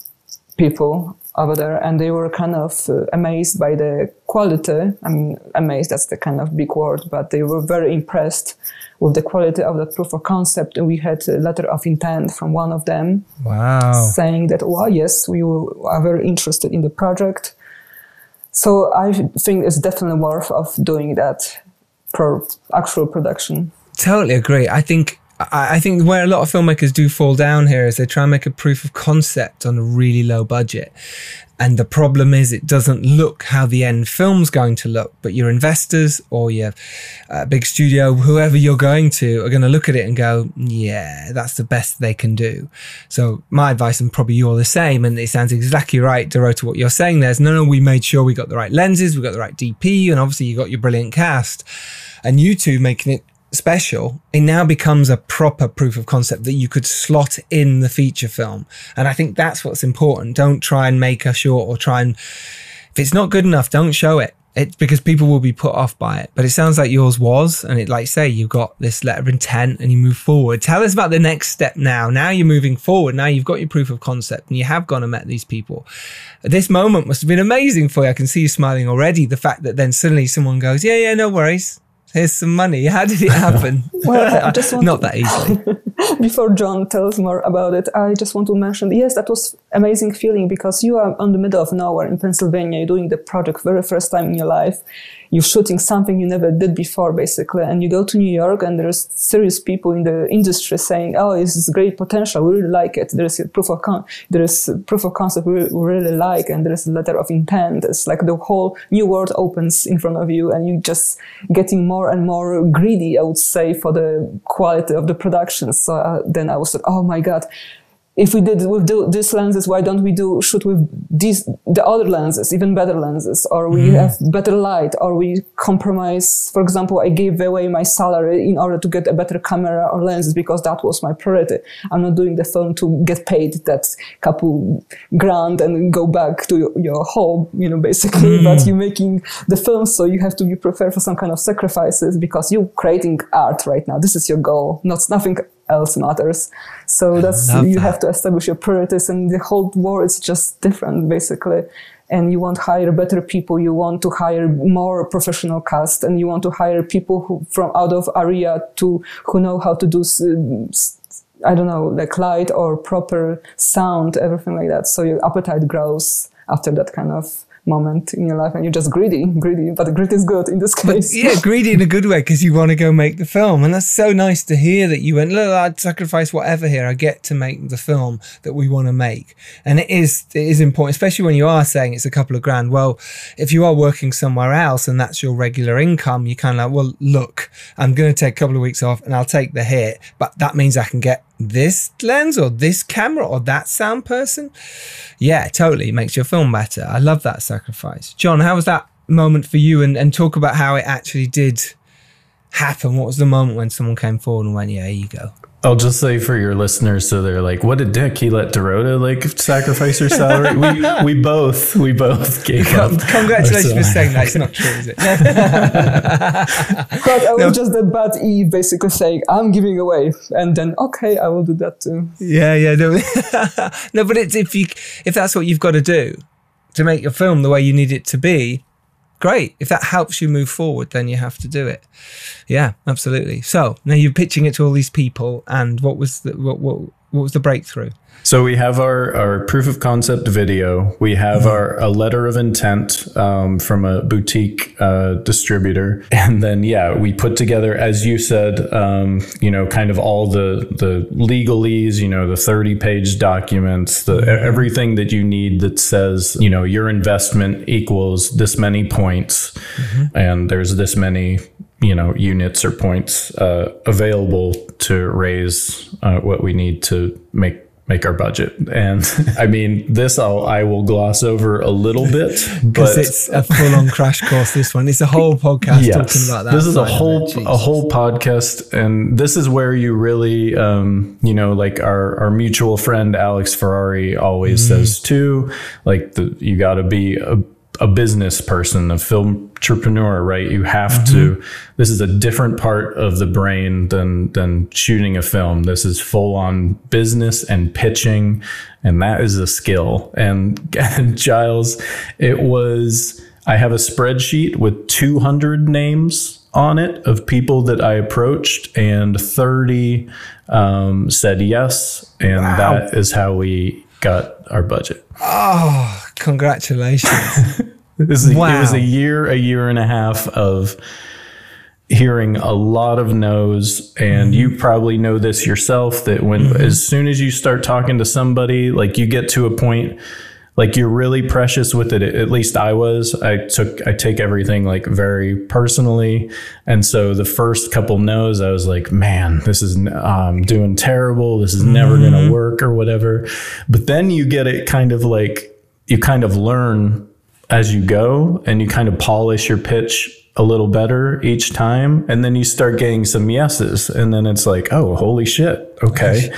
people over there, and they were kind of uh, amazed by the quality. I mean, amazed, that's the kind of big word, but they were very impressed with the quality of that proof of concept. And we had a letter of intent from one of them. Wow. Saying that, well, yes, we are very interested in the project. So I think it's definitely worth of doing that for actual production. Totally agree. I think I think where a lot of filmmakers do fall down here is they try and make a proof of concept on a really low budget. And the problem is, it doesn't look how the end film's going to look. But your investors or your uh, big studio, whoever you're going to, are going to look at it and go, yeah, that's the best they can do. So, my advice, and probably you're the same, and it sounds exactly right, Dorota, what you're saying there is no, no, we made sure we got the right lenses, we got the right DP, and obviously you got your brilliant cast. And you two making it special, it now becomes a proper proof of concept that you could slot in the feature film. And I think that's what's important. Don't try and make a short or try and, if it's not good enough, don't show it. It's because people will be put off by it. But it sounds like yours was. And it, like say, you got this letter of intent and you move forward. Tell us about the next step now. Now you're moving forward. Now you've got your proof of concept and you have gone and met these people. This moment must have been amazing for you. I can see you smiling already. The fact that then suddenly someone goes, yeah, yeah, no worries here's some money. How did it happen? well, I just want not that easily. before John tells more about it, I just want to mention yes, that was amazing feeling because you are on the middle of nowhere in Pennsylvania, you're doing the project very first time in your life, you're shooting something you never did before, basically. And you go to New York and there's serious people in the industry saying, oh, this is great potential. We really like it. There's proof of con- there's proof of concept we really like. And there's a letter of intent. It's like the whole new world opens in front of you and you just getting more and more greedy, I would say, for the quality of the production. So uh, then I was like, oh my God, if we did with the, these lenses, why don't we do shoot with these the other lenses, even better lenses, or we mm. have better light, or we compromise. For example, I gave away my salary in order to get a better camera or lenses because that was my priority. I'm not doing the film to get paid that couple grand and go back to your, your home, you know, basically. Mm. But you're making the film, so you have to be prepared for some kind of sacrifices because you're creating art right now. This is your goal, not nothing else matters. So that's you that. have to establish your priorities, and the whole world is just different, basically. And you want to hire better people, you want to hire more professional cast, and you want to hire people who from out of area to who know how to do. I don't know, like light or proper sound, everything like that. So your appetite grows after that kind of moment in your life and you're just greedy, greedy, but greed is good in this case. But, yeah, greedy in a good way because you want to go make the film. And that's so nice to hear that you went, look, I'd sacrifice whatever here. I get to make the film that we want to make. And it is, it is important, especially when you are saying it's a couple of grand. Well, if you are working somewhere else and that's your regular income, you kind of like, well, look, I'm going to take a couple of weeks off and I'll take the hit, but that means I can get this lens or this camera or that sound person. Yeah, totally. It makes your film better. I love that sacrifice. John, how was that moment for you? And, and talk about how it actually did happen. What was the moment when someone came forward and went, yeah, you go? I'll just say for your listeners, so they're like, "What did Dick? He let Dorota like sacrifice her salary." we we both we both gave up. Congratulations for saying that. It's not true, is it? but I was no. just a bad E, basically saying, "I'm giving away," and then okay, I will do that too. Yeah, yeah, no, no but it's if you if that's what you've got to do to make your film the way you need it to be, great. If that helps you move forward, then you have to do it. Yeah, absolutely. So now you're pitching it to all these people, and what was the, what what what was the breakthrough? So we have our, our proof of concept video. We have our a letter of intent um, from a boutique uh, distributor, and then yeah, we put together, as you said, um, you know, kind of all the the legalese, you know, the thirty page documents, the everything that you need that says, you know, your investment equals this many points, and there's this many you know units or points uh, available to raise uh, what we need to make make our budget and i mean this I'll, i will gloss over a little bit Because but it's a full-on crash course. This one, it's a whole podcast yes, talking about that. this is a whole a whole podcast and this is where you really um you know like our our mutual friend alex ferrari always Mm-hmm. says too like the you got to be a a business person, a film entrepreneur, right? You have to. Mm-hmm. This is a different part of the brain than than shooting a film. This is full on business and pitching, and that is a skill. And, and Giles, it was. I have a spreadsheet with 200 names on it of people that I approached, and 30 um, said yes, and that is how we got our budget. Oh, congratulations! This is a, it was a year, a year and a half of hearing a lot of no's and you probably know this yourself that when mm-hmm. as soon as you start talking to somebody like you get to a point like you're really precious with it. At least i was. I took i take everything like very personally. And so the first couple no's i was like man this is um, doing terrible. This is never going to work or whatever. But then you get it kind of like you kind of learn as you go and you kind of polish your pitch a little better each time and then you start getting some yeses and then it's like oh holy shit okay.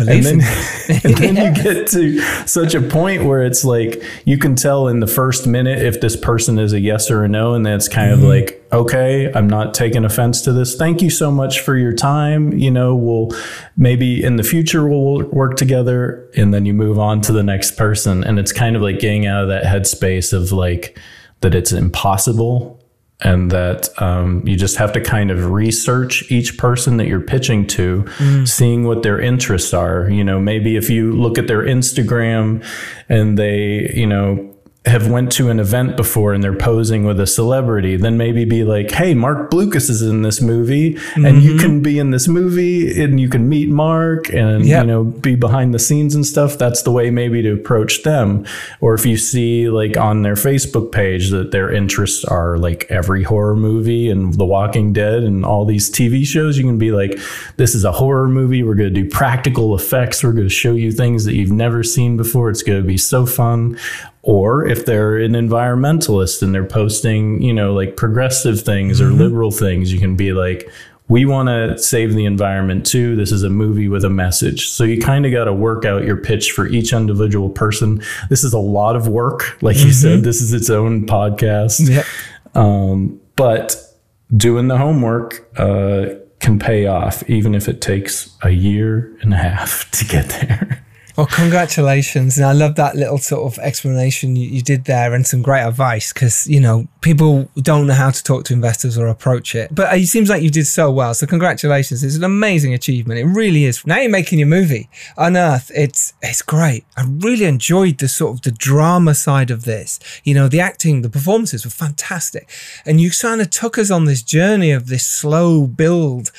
And then, and then you get to such a point where it's like you can tell in the first minute if this person is a yes or a no and that's kind of like okay i'm not taking offense to this. Thank you so much for your time. You know we'll maybe in the future we'll work together and then you move on to the next person. And it's kind of like getting out of that headspace of like that it's impossible and that um, you just have to kind of research each person that you're pitching to, seeing what their interests are. You know, maybe if you look at their Instagram and they, you know, have went to an event before and they're posing with a celebrity, then maybe be like, "Hey, Marc Blucas is in this movie, and you mm-hmm. can be in this movie, and you can meet Marc, and Yep. you know, be behind the scenes and stuff." That's the way maybe to approach them. Or if you see like on their Facebook page that their interests are like every horror movie and The Walking Dead and all these TV shows, you can be like, "This is a horror movie. We're going to do practical effects. We're going to show you things that you've never seen before. It's going to be so fun." Or if they're an environmentalist and they're posting, you know, like progressive things or liberal things, you can be like, we want to save the environment too. This is a movie with a message. So you kind of got to work out your pitch for each individual person. This is a lot of work. Like you said, this is its own podcast. Yep. Um, but doing the homework uh, can pay off, even if it takes a year and a half to get there. Well, congratulations. And I love that little sort of explanation you, you did there and some great advice because, you know, people don't know how to talk to investors or approach it. But it seems like you did so well. So congratulations. It's an amazing achievement. It really is. Now you're making your movie, Unearth. It's, it's great. I really enjoyed the sort of the drama side of this. You know, the acting, the performances were fantastic. And you kind of took us on this journey of this slow build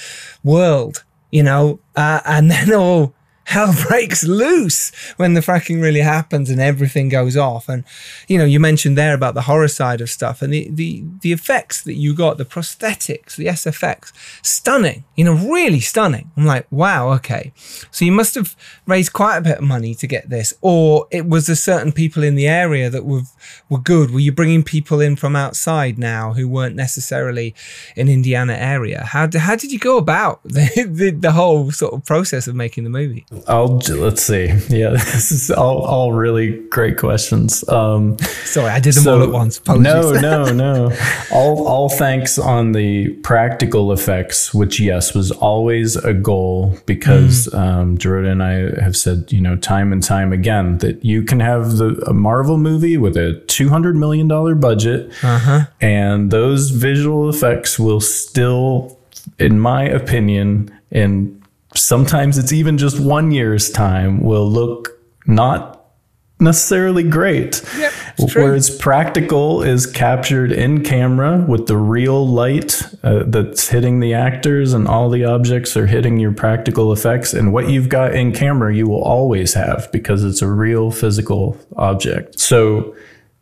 world, you know, uh, and then all hell breaks loose when the fracking really happens and everything goes off. And you know, you mentioned there about the horror side of stuff and the the the effects that you got, the prosthetics, the SFX, stunning. You know, really stunning. I'm like, wow, okay. So you must have raised quite a bit of money to get this, or it was a certain people in the area that were were good. Were you bringing people in from outside now who weren't necessarily in Indiana area? How how did you go about the, the the whole sort of process of making the movie? I'll let's see. Yeah, this is all, all really great questions. Um, Sorry, I did them all at once. Apologies. No, no, no. all all thanks on the practical effects, which yes was always a goal because Mm. um, Dorota and I have said you know time and time again that you can have the a Marvel movie with a two hundred million dollar budget, Uh-huh. and those visual effects will still, in my opinion, and sometimes it's even just one year's time will look not necessarily great. Yep. Whereas practical is captured in camera with the real light uh, that's hitting the actors, and all the objects are hitting your practical effects. And what you've got in camera, you will always have because it's a real physical object. So,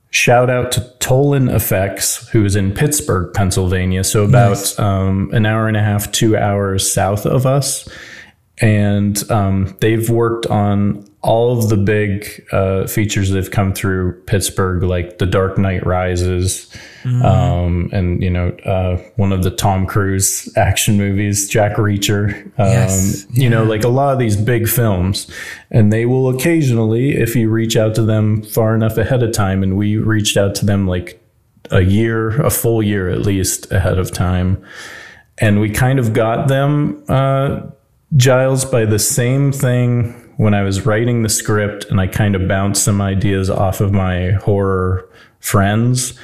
shout out to Tolin FX, who is in Pittsburgh, Pennsylvania. So, about Nice. um, an hour and a half, two hours south of us. And um, they've worked on all of the big uh, features that have come through Pittsburgh, like The Dark Knight Rises, um, and you know uh, one of the Tom Cruise action movies, Jack Reacher. Um, Yes, You know, like a lot of these big films, and they will occasionally, if you reach out to them far enough ahead of time, and we reached out to them like a year, a full year at least ahead of time, and we kind of got them. Uh, Giles by the same thing when I was writing the script and I kind of bounced some ideas off of my horror friends.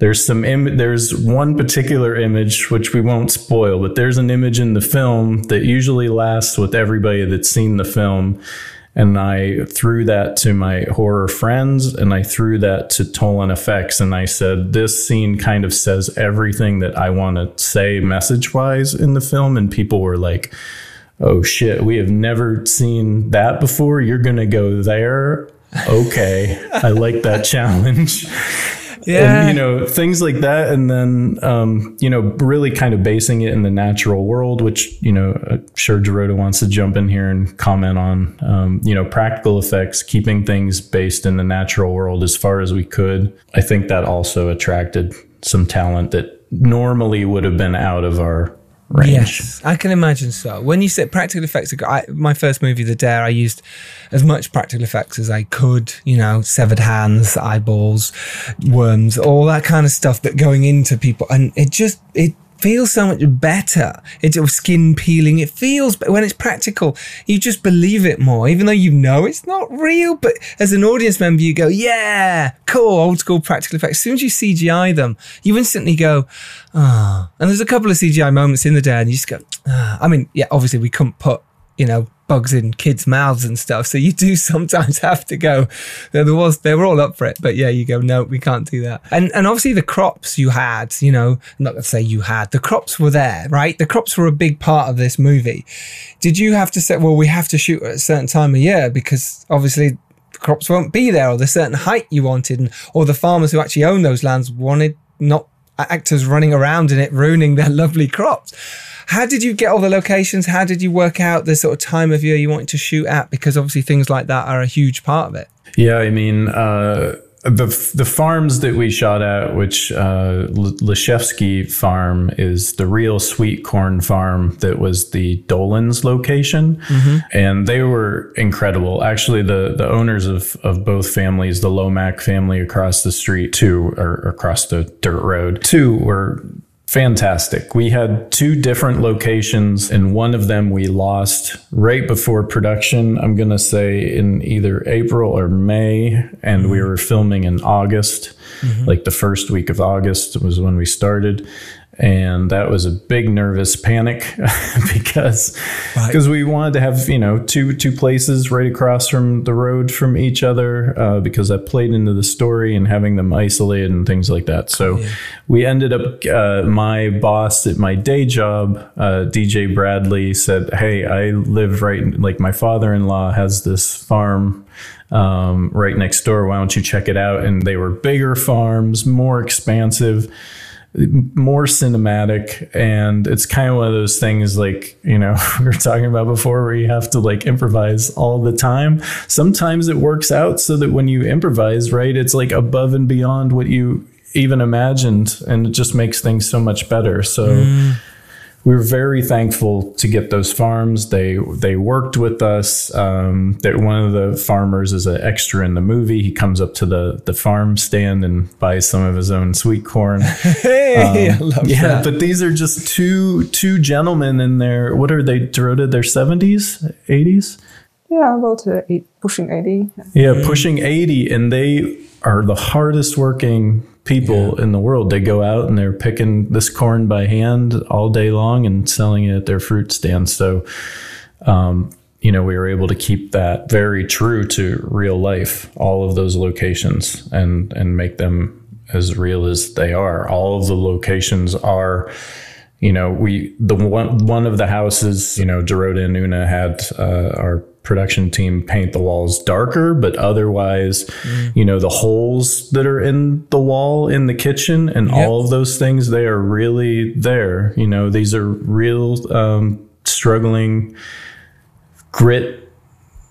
There's some Im- there's one particular image which we won't spoil, but there's an image in the film that usually lasts with everybody that's seen the film. And I threw that to my horror friends and I threw that to Tolin FX. And I said, This scene kind of says everything that I want to say message wise in the film. And people were like, oh shit, we have never seen that before. You're going to go there. Okay. I like that challenge. Yeah. And, you know, things like that. And then, um, you know, really kind of basing it in the natural world, which, you know, I'm sure Dorota wants to jump in here and comment on, um, you know, practical effects, keeping things based in the natural world as far as we could. I think that also attracted some talent that normally would have been out of our range. Yes, I can imagine so. When you said practical effects, I, my first movie, The Dare, I used as much practical effects as I could. You know, severed hands, eyeballs, worms, all that kind of stuff that going into people, and it just it feels so much better. It's skin peeling. It feels but when it's practical, you just believe it more, even though you know it's not real. But as an audience member, you go, "Yeah, cool, old school practical effects." As soon as you CGI them, you instantly go, "Ah." And there's a couple of CGI moments in the day, and you just go, ah. I mean, yeah, obviously we couldn't put, you know, bugs in kids' mouths and stuff, so you do sometimes have to go. There was, they were all up for it, but yeah, you go, no, we can't do that. And and obviously the crops you had, you know, I'm not gonna say you had, the crops were there, right? The crops were a big part of this movie. Did you have to say, well, we have to shoot at a certain time of year because obviously the crops won't be there, or the certain height you wanted, and or the farmers who actually own those lands wanted not actors running around in it ruining their lovely crops. How did you get all the locations? How did you work out the sort of time of year you wanted to shoot at? Because obviously things like that are a huge part of it. Yeah, I mean, uh, the the farms that we shot at, which uh, Leshevsky Farm is the real sweet corn farm that was the Dolan's location, and they were incredible. Actually, the the owners of of both families, the Lomack family across the street, two or across the dirt road, two were fantastic. We had two different locations, and one of them we lost right before production. I'm going to say in either April or May, and we mm-hmm. were filming in August, mm-hmm. like the first week of August was when we started. And that was a big nervous panic because because we wanted to have you know two two places right across from the road from each other uh, because that played into the story and having them isolated and things like that. So we ended up uh, my boss at my day job, uh, DJ Bradley, said, "Hey, I live right like my father-in-law has this farm." Um, right next door. Why don't you check it out? And they were bigger farms, more expansive more cinematic and it's kind of one of those things like you know we were talking about before where you have to like improvise all the time. Sometimes it works out so that when you improvise right it's like above and beyond what you even imagined and it just makes things so much better. So mm. We were very thankful to get those farms. They they worked with us. Um, that one of the farmers is an extra in the movie. He comes up to the the farm stand and buys some of his own sweet corn. Hey, I love yeah, that. but these are just two two gentlemen in their what are they? Dorota, their seventies, eighties. Yeah, about uh, eight, pushing 80. Yeah, pushing 80, and they are the hardest working people in the world. They go out and they're picking this corn by hand all day long and selling it at their fruit stands. So um, you know, we were able to keep that very true to real life, all of those locations, and and make them as real as they are. All of the locations are, you know, we the one one of the houses, you know, Dorota and Una had uh, our production team paint the walls darker, but otherwise, mm. you know, the holes that are in the wall in the kitchen and yep. all of those things, they are really there. You know, these are real um, struggling grit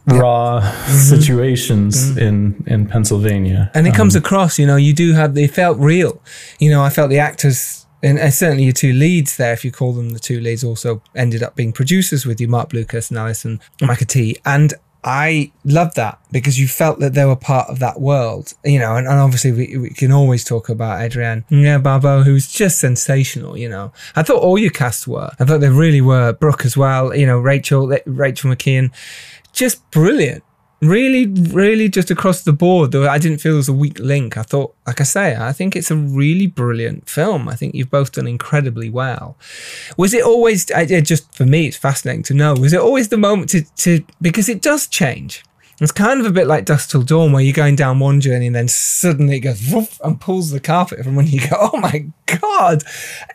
raw mm-hmm. situations mm-hmm. in in Pennsylvania. And it um, comes across, you know, you do have they felt real. You know, I felt the actors and, certainly your two leads there, if you call them the two leads, also ended up being producers with you, Marc Blucas and Allison McAtee. And I love that because you felt that they were part of that world, you know, and, and obviously we, we, can always talk about Adrienne yeah, Barbeau, who's just sensational, you know. I thought all your cast were. I thought they really were. Brooke as well, you know, Rachel, Rachel McKeon, just brilliant really, really just across the board, though I didn't feel there was a weak link. I thought, like I say, I think it's a really brilliant film. I think you've both done incredibly well. Was it always, I, just for me, it's fascinating to know, was it always the moment to, to because it does change. It's kind of a bit like Dusk Till Dawn, where you're going down one journey and then suddenly it goes and pulls the carpet from when you go, oh my God,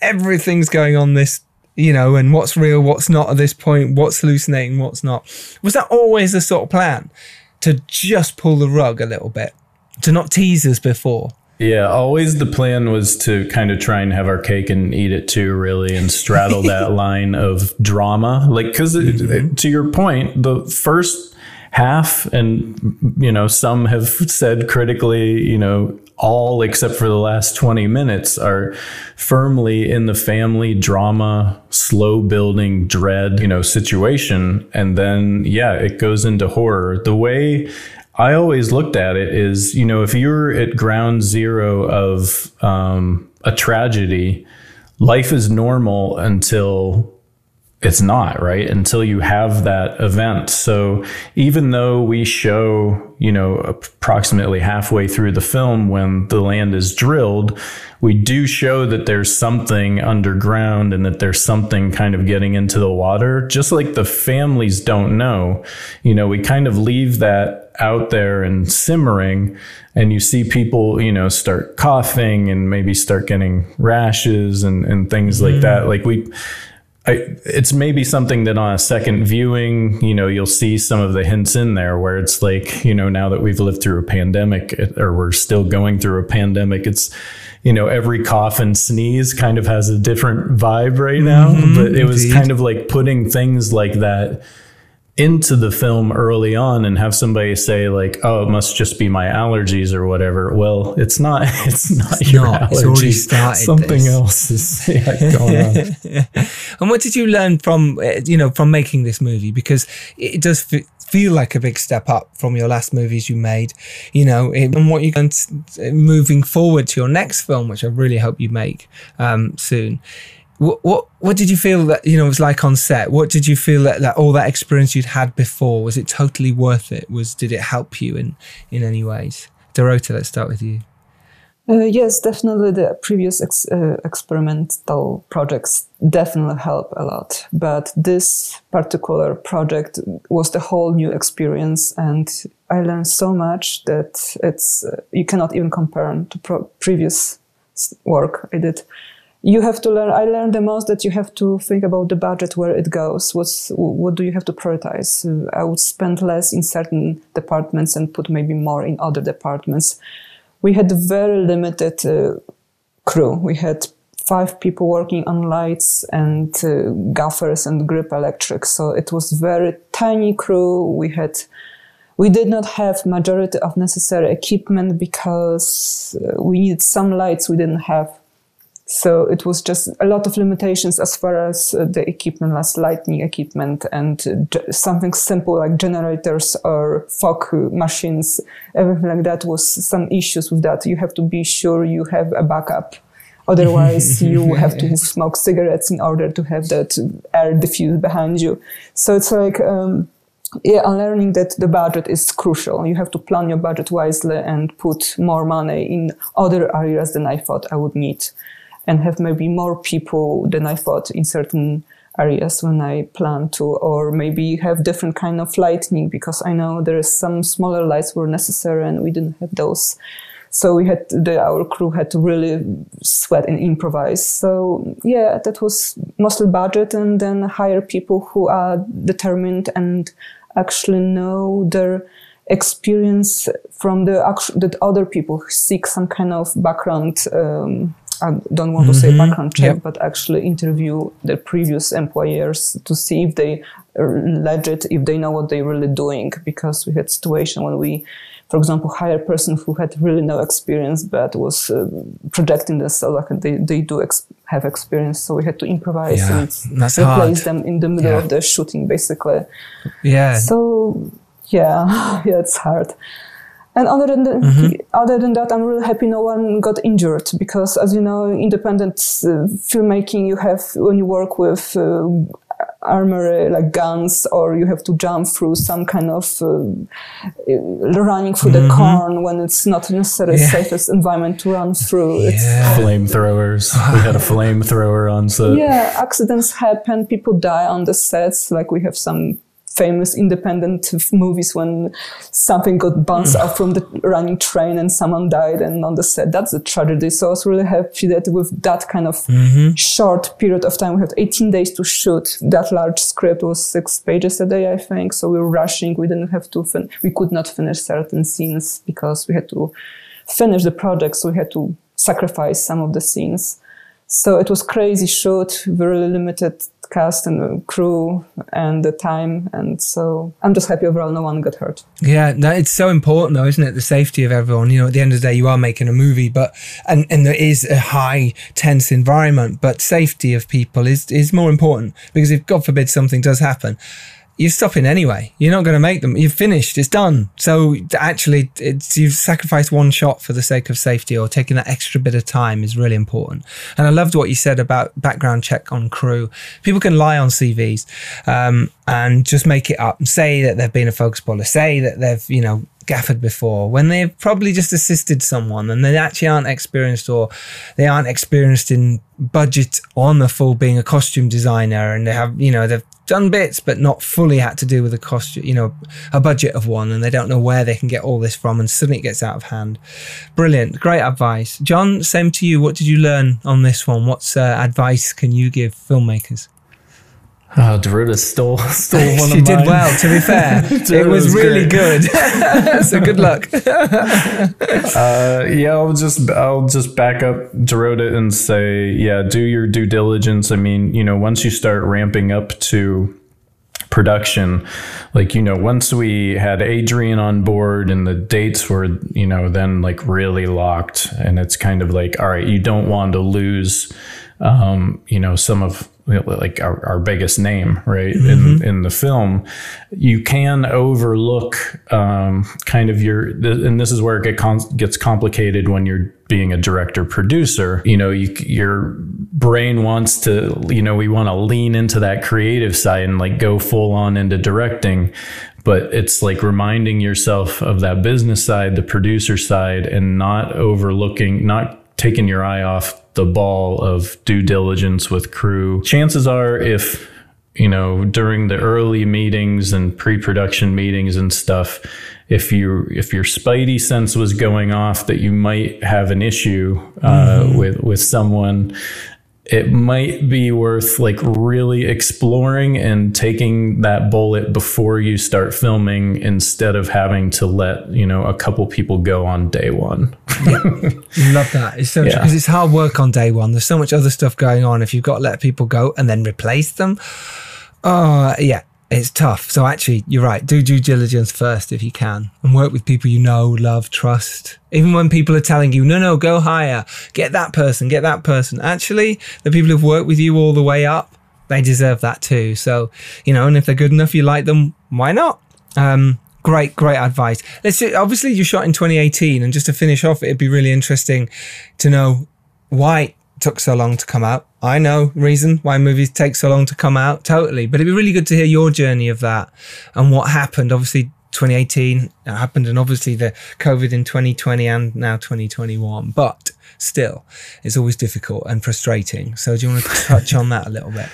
everything's going on this you know, and what's real, what's not at this point, what's hallucinating, what's not. Was that always the sort of plan to just pull the rug a little bit, to not tease us before? Yeah, always the plan was to kind of try and have our cake and eat it too, really, and straddle that line of drama. Like, because mm-hmm. to your point, the first half, and, you know, some have said critically, you know, all except for the last 20 minutes are firmly in the family drama, slow building dread, you know, situation. And then, yeah, it goes into horror. The way I always looked at it is, you know, if you're at ground zero of um, a tragedy, life is normal until it's not right until you have that event. So even though we show, you know, approximately halfway through the film when the land is drilled, we do show that there's something underground and that there's something kind of getting into the water, just like the families don't know. You know, we kind of leave that out there and simmering and you see people, you know, start coughing and maybe start getting rashes and, and things mm. like that. Like we, I, it's maybe something that on a second viewing, you know, you'll see some of the hints in there where it's like, you know, now that we've lived through a pandemic or we're still going through a pandemic, it's, you know, every cough and sneeze kind of has a different vibe right now. Mm-hmm, but it was kind of like putting things like that into the film early on and have somebody say like oh it must just be my allergies or whatever. Well it's not it's not it's your not. allergies. something this. else is yeah, going on. And what did you learn from eh, you know from making this movie? Because it does f- feel like a big step up from your last movies you made you know and what you're going to, moving forward to your next film which i really hope you make um, soon what, what what did you feel that you know was like on set? What did you feel that, that all that experience you'd had before was it totally worth it? Was did it help you in in any ways? Dorota, let's start with you. Uh, yes, definitely. The previous ex- uh, experimental projects definitely help a lot, but this particular project was the whole new experience, and I learned so much that it's uh, you cannot even compare to pro- previous work I did you have to learn i learned the most that you have to think about the budget where it goes. What's what do you have to prioritize? Uh, i would spend less in certain departments and put maybe more in other departments. We had very limited uh, crew. We had five people working on lights and uh, gaffers and grip electric so it was very tiny crew. We had we did not have majority of necessary equipment because uh, we needed some lights we didn't have so it was just a lot of limitations as far as uh, the equipment, as lightning equipment and uh, something simple like generators or fog machines, everything like that was some issues with that. You have to be sure you have a backup. Otherwise, you have to smoke cigarettes in order to have that air diffuse behind you. So it's like, um, yeah, I'm learning that the budget is crucial. You have to plan your budget wisely and put more money in other areas than I thought I would need and have maybe more people than I thought in certain areas when I plan to, or maybe have different kind of lighting because I know there is some smaller lights were necessary and we didn't have those. So we had the, our crew had to really sweat and improvise. So yeah, that was mostly budget and then hire people who are determined and actually know their experience from the that other people seek some kind of background. Um, I don't want to say Mhm. background check, Yep. but actually interview the previous employers to see if they are legit, if they know what they're really doing. Because we had situation when we, for example, hire a person who had really no experience but was uh, projecting themselves like they, they do ex- have experience. So we had to improvise Yeah, and replace hard. them in the middle Yeah. of the shooting, basically. Yeah. So yeah, yeah, it's hard. And other than the, Mhm. other than that, I'm really happy no one got injured because, as you know, independent uh, filmmaking, you have when you work with uh, armory like guns, or you have to jump through some kind of uh, uh, running through the Mhm. corn when it's not necessarily Yeah. safest environment to run through. It's, Flamethrowers. we had a flamethrower on set. yeah, accidents happen. People die on the sets. Like we have some famous independent movies when something got bounced off from the running train and someone died and on the set. That's a tragedy. So I was really happy that with that kind of Mhm. short period of time, we had 18 days to shoot. That large script was six pages a day, I think. So we were rushing. We didn't have to fin- we could not finish certain scenes because we had to finish the project. So we had to sacrifice some of the scenes. So it was crazy shoot, very limited cast and crew and the time. And so I'm just happy overall no one got hurt. Yeah, no, it's so important though, isn't it? The safety of everyone. You know, at the end of the day, you are making a movie, but and and there is a high tense environment, but safety of people is is more important because if God forbid something does happen, you're stopping anyway. You're not going to make them. You've finished. It's done. So actually, it's you've sacrificed one shot for the sake of safety, or taking that extra bit of time is really important. And I loved what you said about background check on crew. People can lie on CVs um, and just make it up and say that they've been a focus puller, say that they've you know gaffered before when they've probably just assisted someone and they actually aren't experienced or they aren't experienced in budget on the full being a costume designer and they have you know they've done bits but not fully had to do with a cost, you know a budget of one and they don't know where they can get all this from and suddenly it gets out of hand. Brilliant. Great advice. John same to you. What did you learn on this one? What's uh, advice can you give filmmakers Oh, Dorota stole stole one she of mine. She did well to be fair it was, was really great. good so good luck uh, yeah, I'll just I'll just back up Dorota and say, yeah, do your due diligence. I mean, you know, once you start ramping up to production, like you know, once we had Adrienne on board and the dates were, you know, then like really locked, and it's kind of like, all right, you don't want to lose, um, you know, some of like our, our biggest name right in in the film you can overlook um, kind of your and this is where it get gets complicated when you're being a director producer. You know you, your brain wants to you know we want to lean into that creative side and like go full on into directing but it's like reminding yourself of that business side the producer side and not overlooking not taking your eye off the ball of due diligence with crew. Chances are, if you know during the early meetings and pre-production meetings and stuff, if you if your spidey sense was going off that you might have an issue uh, Mhm. with with someone. It might be worth like really exploring and taking that bullet before you start filming instead of having to let, you know, a couple people go on day one. Love that. It's so Yeah. because it's hard work on day one. There's so much other stuff going on. If you've got to let people go and then replace them, oh yeah, it's tough. So actually, you're right. Do due diligence first if you can, and work with people you know, love, trust. Even when people are telling you, no, no, go higher, get that person, get that person. Actually, the people who've worked with you all the way up, they deserve that too. So you know, and if they're good enough, you like them, why not? Um, great, great advice. Let's see, obviously you shot in 2018, and just to finish off, it'd be really interesting to know why it took so long to come out. I know reason why movies take so long to come out, totally. But it'd be really good to hear your journey of that and what happened. Obviously, 2018 happened, and obviously the COVID in 2020 and now 2021. But still, it's always difficult and frustrating. So, do you want to touch on that a little bit?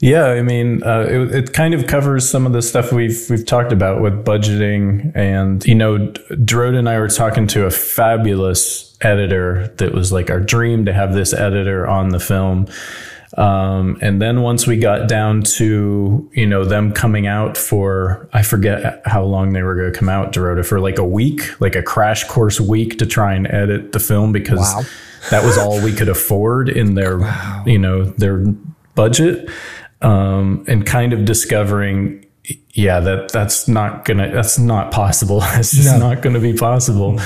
Yeah, I mean, uh, it, it kind of covers some of the stuff we've we've talked about with budgeting, and you know, Dorota and I were talking to a fabulous editor that was like our dream to have this editor on the film. Um, and then once we got down to you know them coming out for I forget how long they were going to come out, Dorota, for like a week, like a crash course week to try and edit the film because Wow. that was all we could afford in their you know their budget um, and kind of discovering yeah that that's not gonna that's not possible it's just No. not gonna be possible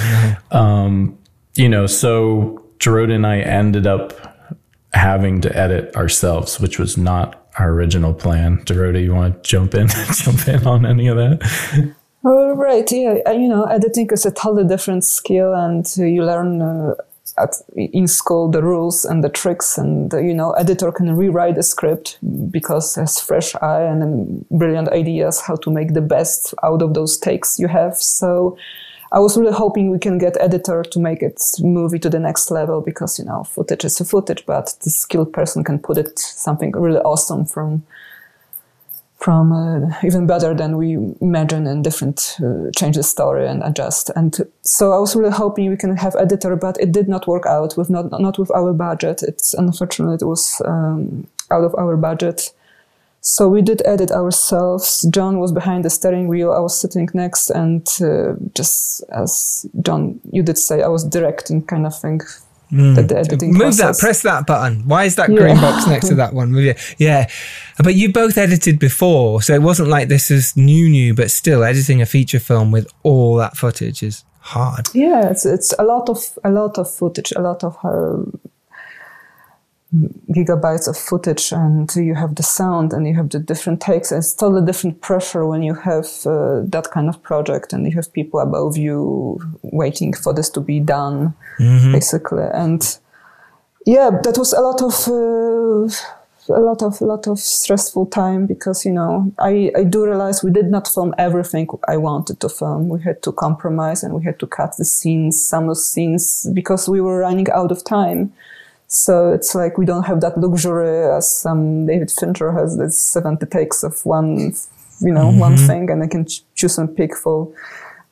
um, you know so Dorota and I ended up having to edit ourselves which was not our original plan Dorota you want to jump in jump in on any of that Oh, right. Yeah. Uh, You know, editing is a totally different skill, and you learn uh, at, in school the rules and the tricks. And you know, editor can rewrite the script because has fresh eye and brilliant ideas how to make the best out of those takes you have. So. I was really hoping we can get editor to make it movie to the next level because you know footage is a footage, but the skilled person can put it something really awesome from from uh, even better than we imagine and different uh, change the story and adjust. And so i was really hoping we can have editor but it did not work out with not not with our budget. It's unfortunately it was um, out of our budget. So we did edit ourselves. John was behind the steering wheel. I was sitting next and uh, just as john you did say i was directing kind of thing that the editing Move that, press that button. Why is that Yeah. green box next to that one? Yeah. But you both edited before, so it wasn't like this is new, new, but still editing a feature film with all that footage is hard. Yeah, it's it's a lot of a lot of footage, a lot of uh, gigabytes of footage, and you have the sound, and you have the different takes. It's totally different pressure when you have uh, that kind of project, and you have people above you waiting for this to be done, basically. And yeah, that was a lot of. Uh, a lot of a lot of stressful time because you know I, I do realize we did not film everything I wanted to film. We had to compromise and we had to cut the scenes, some of the scenes because we were running out of time. So it's like we don't have that luxury as some David Fincher has. This seventy takes of one, you know, one mm-hmm. thing, and I can ch- choose and pick for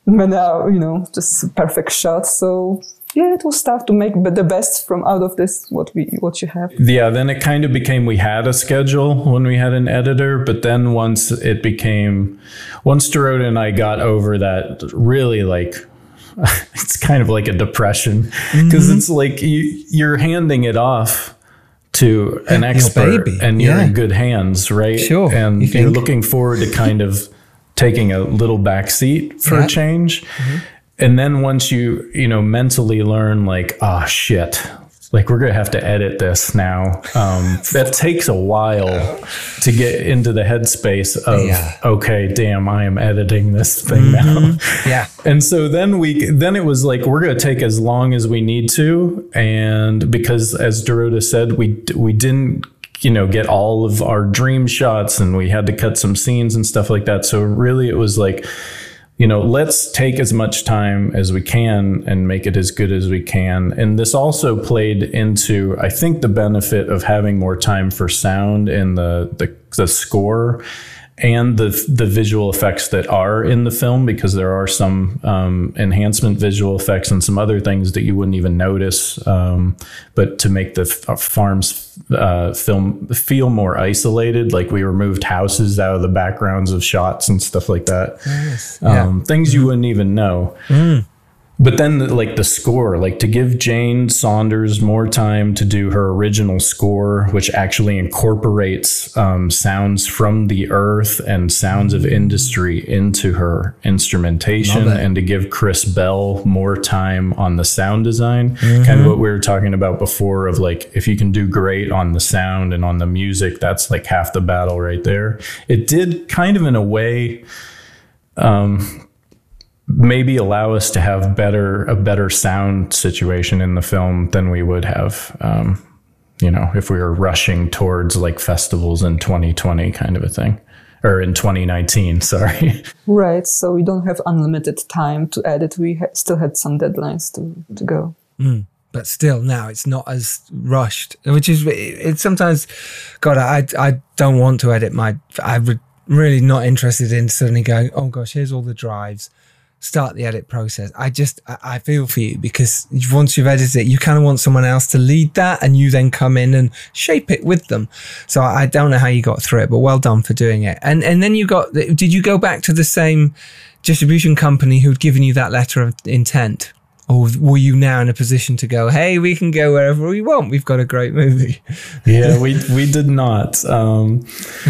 many, hour, you know, just perfect shots. So yeah, it was tough to make the best from out of this what we what you have. Yeah, then it kind of became we had a schedule when we had an editor, but then once it became, once Dorota and I got over that, really like, it's kind of like a depression because it's like you, you're handing it off to an expert and you're yeah. in good hands, right? Sure, And you are looking forward to kind of taking a little back seat for Yeah. a change. And then once you, you know, mentally learn like, oh shit, like we're gonna have to edit this now. Um, that takes a while to get into the headspace of Yeah. okay, damn, I am editing this thing now. Yeah. And so then we then it was like we're going to take as long as we need to and because as Dorota said we we didn't you know get all of our dream shots and we had to cut some scenes and stuff like that. So really it was like you know, let's take as much time as we can and make it as good as we can. And this also played into, I think, the benefit of having more time for sound and the the, the score and the the visual effects that are in the film because there are some um, enhancement visual effects and some other things that you wouldn't even notice. Um, but to make the f- farms uh, film feel more isolated, like we removed houses out of the backgrounds of shots and stuff like that um, things you wouldn't even know. But then, like the score, like to give Jane Saunders more time to do her original score, which actually incorporates um, sounds from the earth and sounds of industry into her instrumentation, and to give Chris Bell more time on the sound design. Kind of what we were talking about before of like, if you can do great on the sound and on the music, that's like half the battle right there. It did kind of in a way maybe allow us to have better a better sound situation in the film than we would have um, you know if we were rushing towards like festivals in 2020 kind of a thing or in 2019 sorry Right, so we don't have unlimited time to edit. We ha- still had some deadlines to, to go. but still now it's not as rushed, which is it's sometimes. God, I I don't want to edit my. I'm really not interested in suddenly going. Oh gosh, here's all the drives. Start the edit process. I just I, I feel for you because once you've edited it, you kind of want someone else to lead that, and you then come in and shape it with them. So I don't know how you got through it, but well done for doing it. And and then you got. Did you go back to the same distribution company who'd given you that letter of intent? Or were you now in a position to go, hey, we can go wherever we want? We've got a great movie. yeah, we we did not. Um,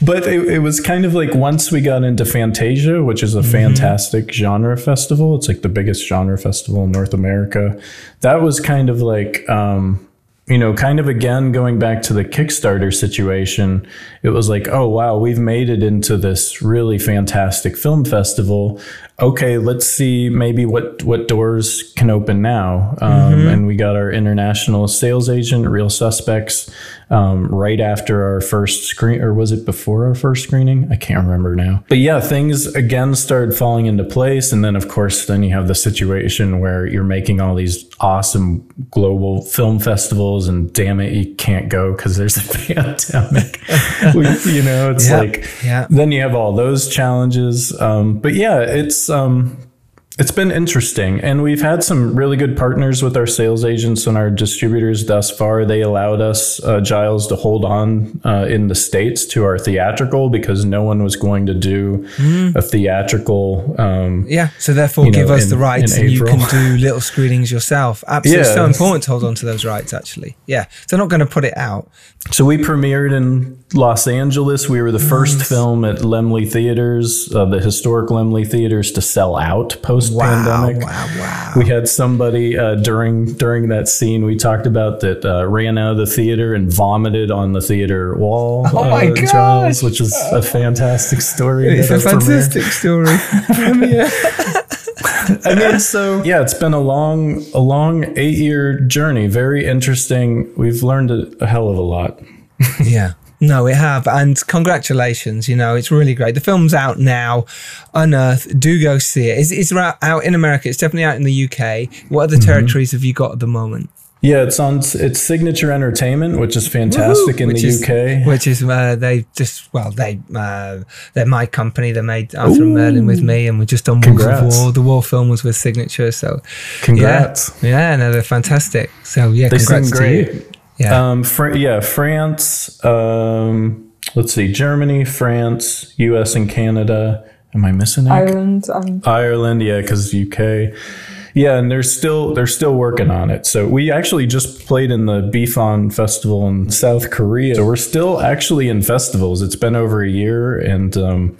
but it, it, was kind of like once we got into Fantasia, which is a mm-hmm. fantastic genre festival. It's like the biggest genre festival in North America. That was kind of like. Um, you know, kind of again going back to the Kickstarter situation, it was like, oh wow, we've made it into this really fantastic film festival okay, let's see maybe what what doors can open now. Um, mm-hmm. And we got our international sales agent, Reel Suspects, um, right after our first screen, or was it before our first screening? I can't remember now. But yeah, things again started falling into place, and then of course, then you have the situation where you're making all these awesome global film festivals, and damn it, you can't go because there's a pandemic. you know, it's yep. like yeah. then you have all those challenges. Um, but yeah, it's um, it's been interesting, and we've had some really good partners with our sales agents and our distributors thus far. They allowed us, uh, Giles, to hold on uh, in the states to our theatrical because no one was going to do mm. a theatrical. Um, yeah, so therefore, give know, us in, the rights, and April. you can do little screenings yourself. Absolutely, yeah. so important to hold on to those rights. Actually, yeah, they're not going to put it out. So we premiered in Los Angeles. We were the first film at Laemmle Theaters, uh, the historic Laemmle Theaters, to sell out post pandemic. Wow, wow, wow. We had somebody uh, during during that scene we talked about that uh, ran out of the theater and vomited on the theater wall. Oh my uh, god, which is a fantastic story. It's a fantastic story. premiere. I mean, so yeah, it's been a long, a long eight year journey. Very interesting. We've learned a, a hell of a lot. yeah. No, we have. And congratulations. You know, it's really great. The film's out now. Unearth. Do go see it. It's, it's out in America. It's definitely out in the UK. What other mm-hmm. territories have you got at the moment? Yeah, it's on. It's Signature Entertainment, which is fantastic Woo-hoo! in which the is, UK. Which is uh, they just well they uh, they're my company. They made Arthur Ooh. Merlin with me, and we just done Wolves of War. The War film was with Signature, so congrats. Yeah, yeah no, they're fantastic. So yeah, they congrats great. to you. Yeah. Um, Fr- yeah, France. Um, let's see, Germany, France, U.S. and Canada. Am I missing it? Ireland. Um, Ireland, yeah, because UK. Yeah, and they're still they're still working on it. So we actually just played in the BIFAN festival in South Korea. So we're still actually in festivals. It's been over a year, and um,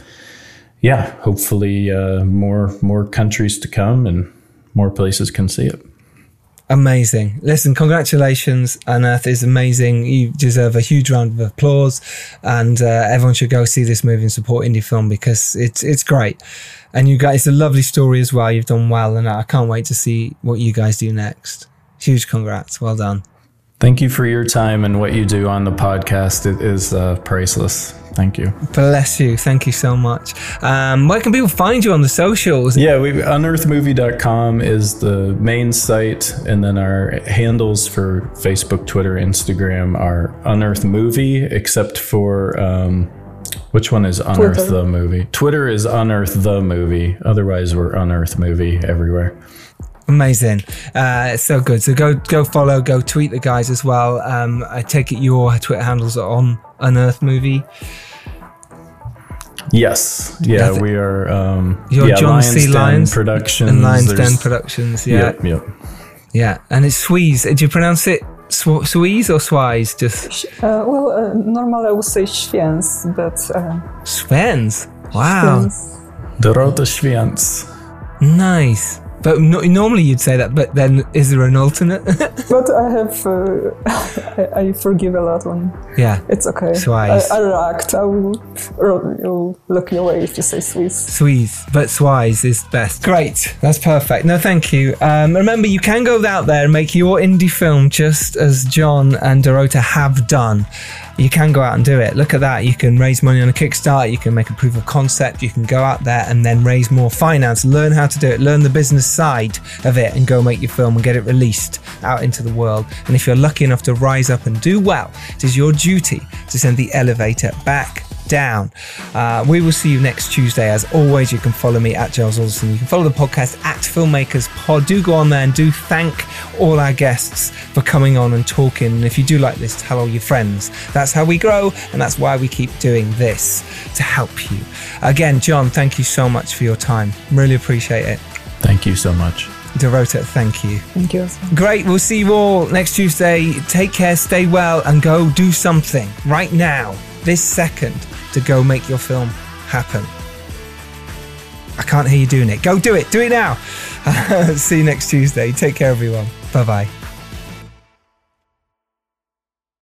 yeah, hopefully uh, more more countries to come and more places can see it. Amazing. Listen, congratulations. Unearth is amazing. You deserve a huge round of applause. And uh, everyone should go see this movie and support indie film because it's it's great. And you guys, it's a lovely story as well. You've done well. And I can't wait to see what you guys do next. Huge congrats. Well done. Thank you for your time and what you do on the podcast. It is uh, priceless. Thank you. Bless you. Thank you so much. Um, where can people find you on the socials? Yeah, we, unearthmovie.com is the main site. And then our handles for Facebook, Twitter, Instagram are Unearth Movie, except for. Um, which one is Unearth Twitter. the movie? Twitter is Unearth the movie. Otherwise, we're Unearth movie everywhere. Amazing, uh, so good. So go go follow, go tweet the guys as well. Um, I take it your Twitter handles are on Unearth Movie. Yes, yeah, we are. Um, Your yeah, John Lyons C. Lyons Productions and Lyons Den Productions. Yeah, yep, yep. Yeah, and it's Sweeze. Do you pronounce it Sw- Sweeze or Swise? Just uh, well, uh, normally I would say Schwiens, but uh, Svens. Wow, Schwiens. Dorota Schwiens. Nice. But no, normally you'd say that, but then is there an alternate? but I have, uh, I, I, forgive a lot when. Yeah. It's okay. Swise. I, I react. I will, will look your way if you say Swiss. Swiss, but Swise is best. Great. That's perfect. No, thank you. Um, remember, you can go out there and make your indie film just as John and Dorota have done. You can go out and do it. Look at that. You can raise money on a Kickstarter, you can make a proof of concept, you can go out there and then raise more finance, learn how to do it, learn the business side of it, and go make your film and get it released out into the world. And if you're lucky enough to rise up and do well, it is your duty to send the elevator back down. Uh, we will see you next Tuesday. As always, you can follow me at Giles Alderson. You can follow the podcast at Filmmakers Pod. Do go on there and do thank all our guests for coming on and talking. And if you do like this, tell all your friends. That's how we grow, and that's why we keep doing this to help you. Again, John, thank you so much for your time. Really appreciate it. Thank you so much. Dorota, thank you. Thank you. Great. We'll see you all next Tuesday. Take care, stay well, and go do something right now, this second, to go make your film happen. I can't hear you doing it. Go do it. Do it now. see you next Tuesday. Take care, everyone. Bye bye.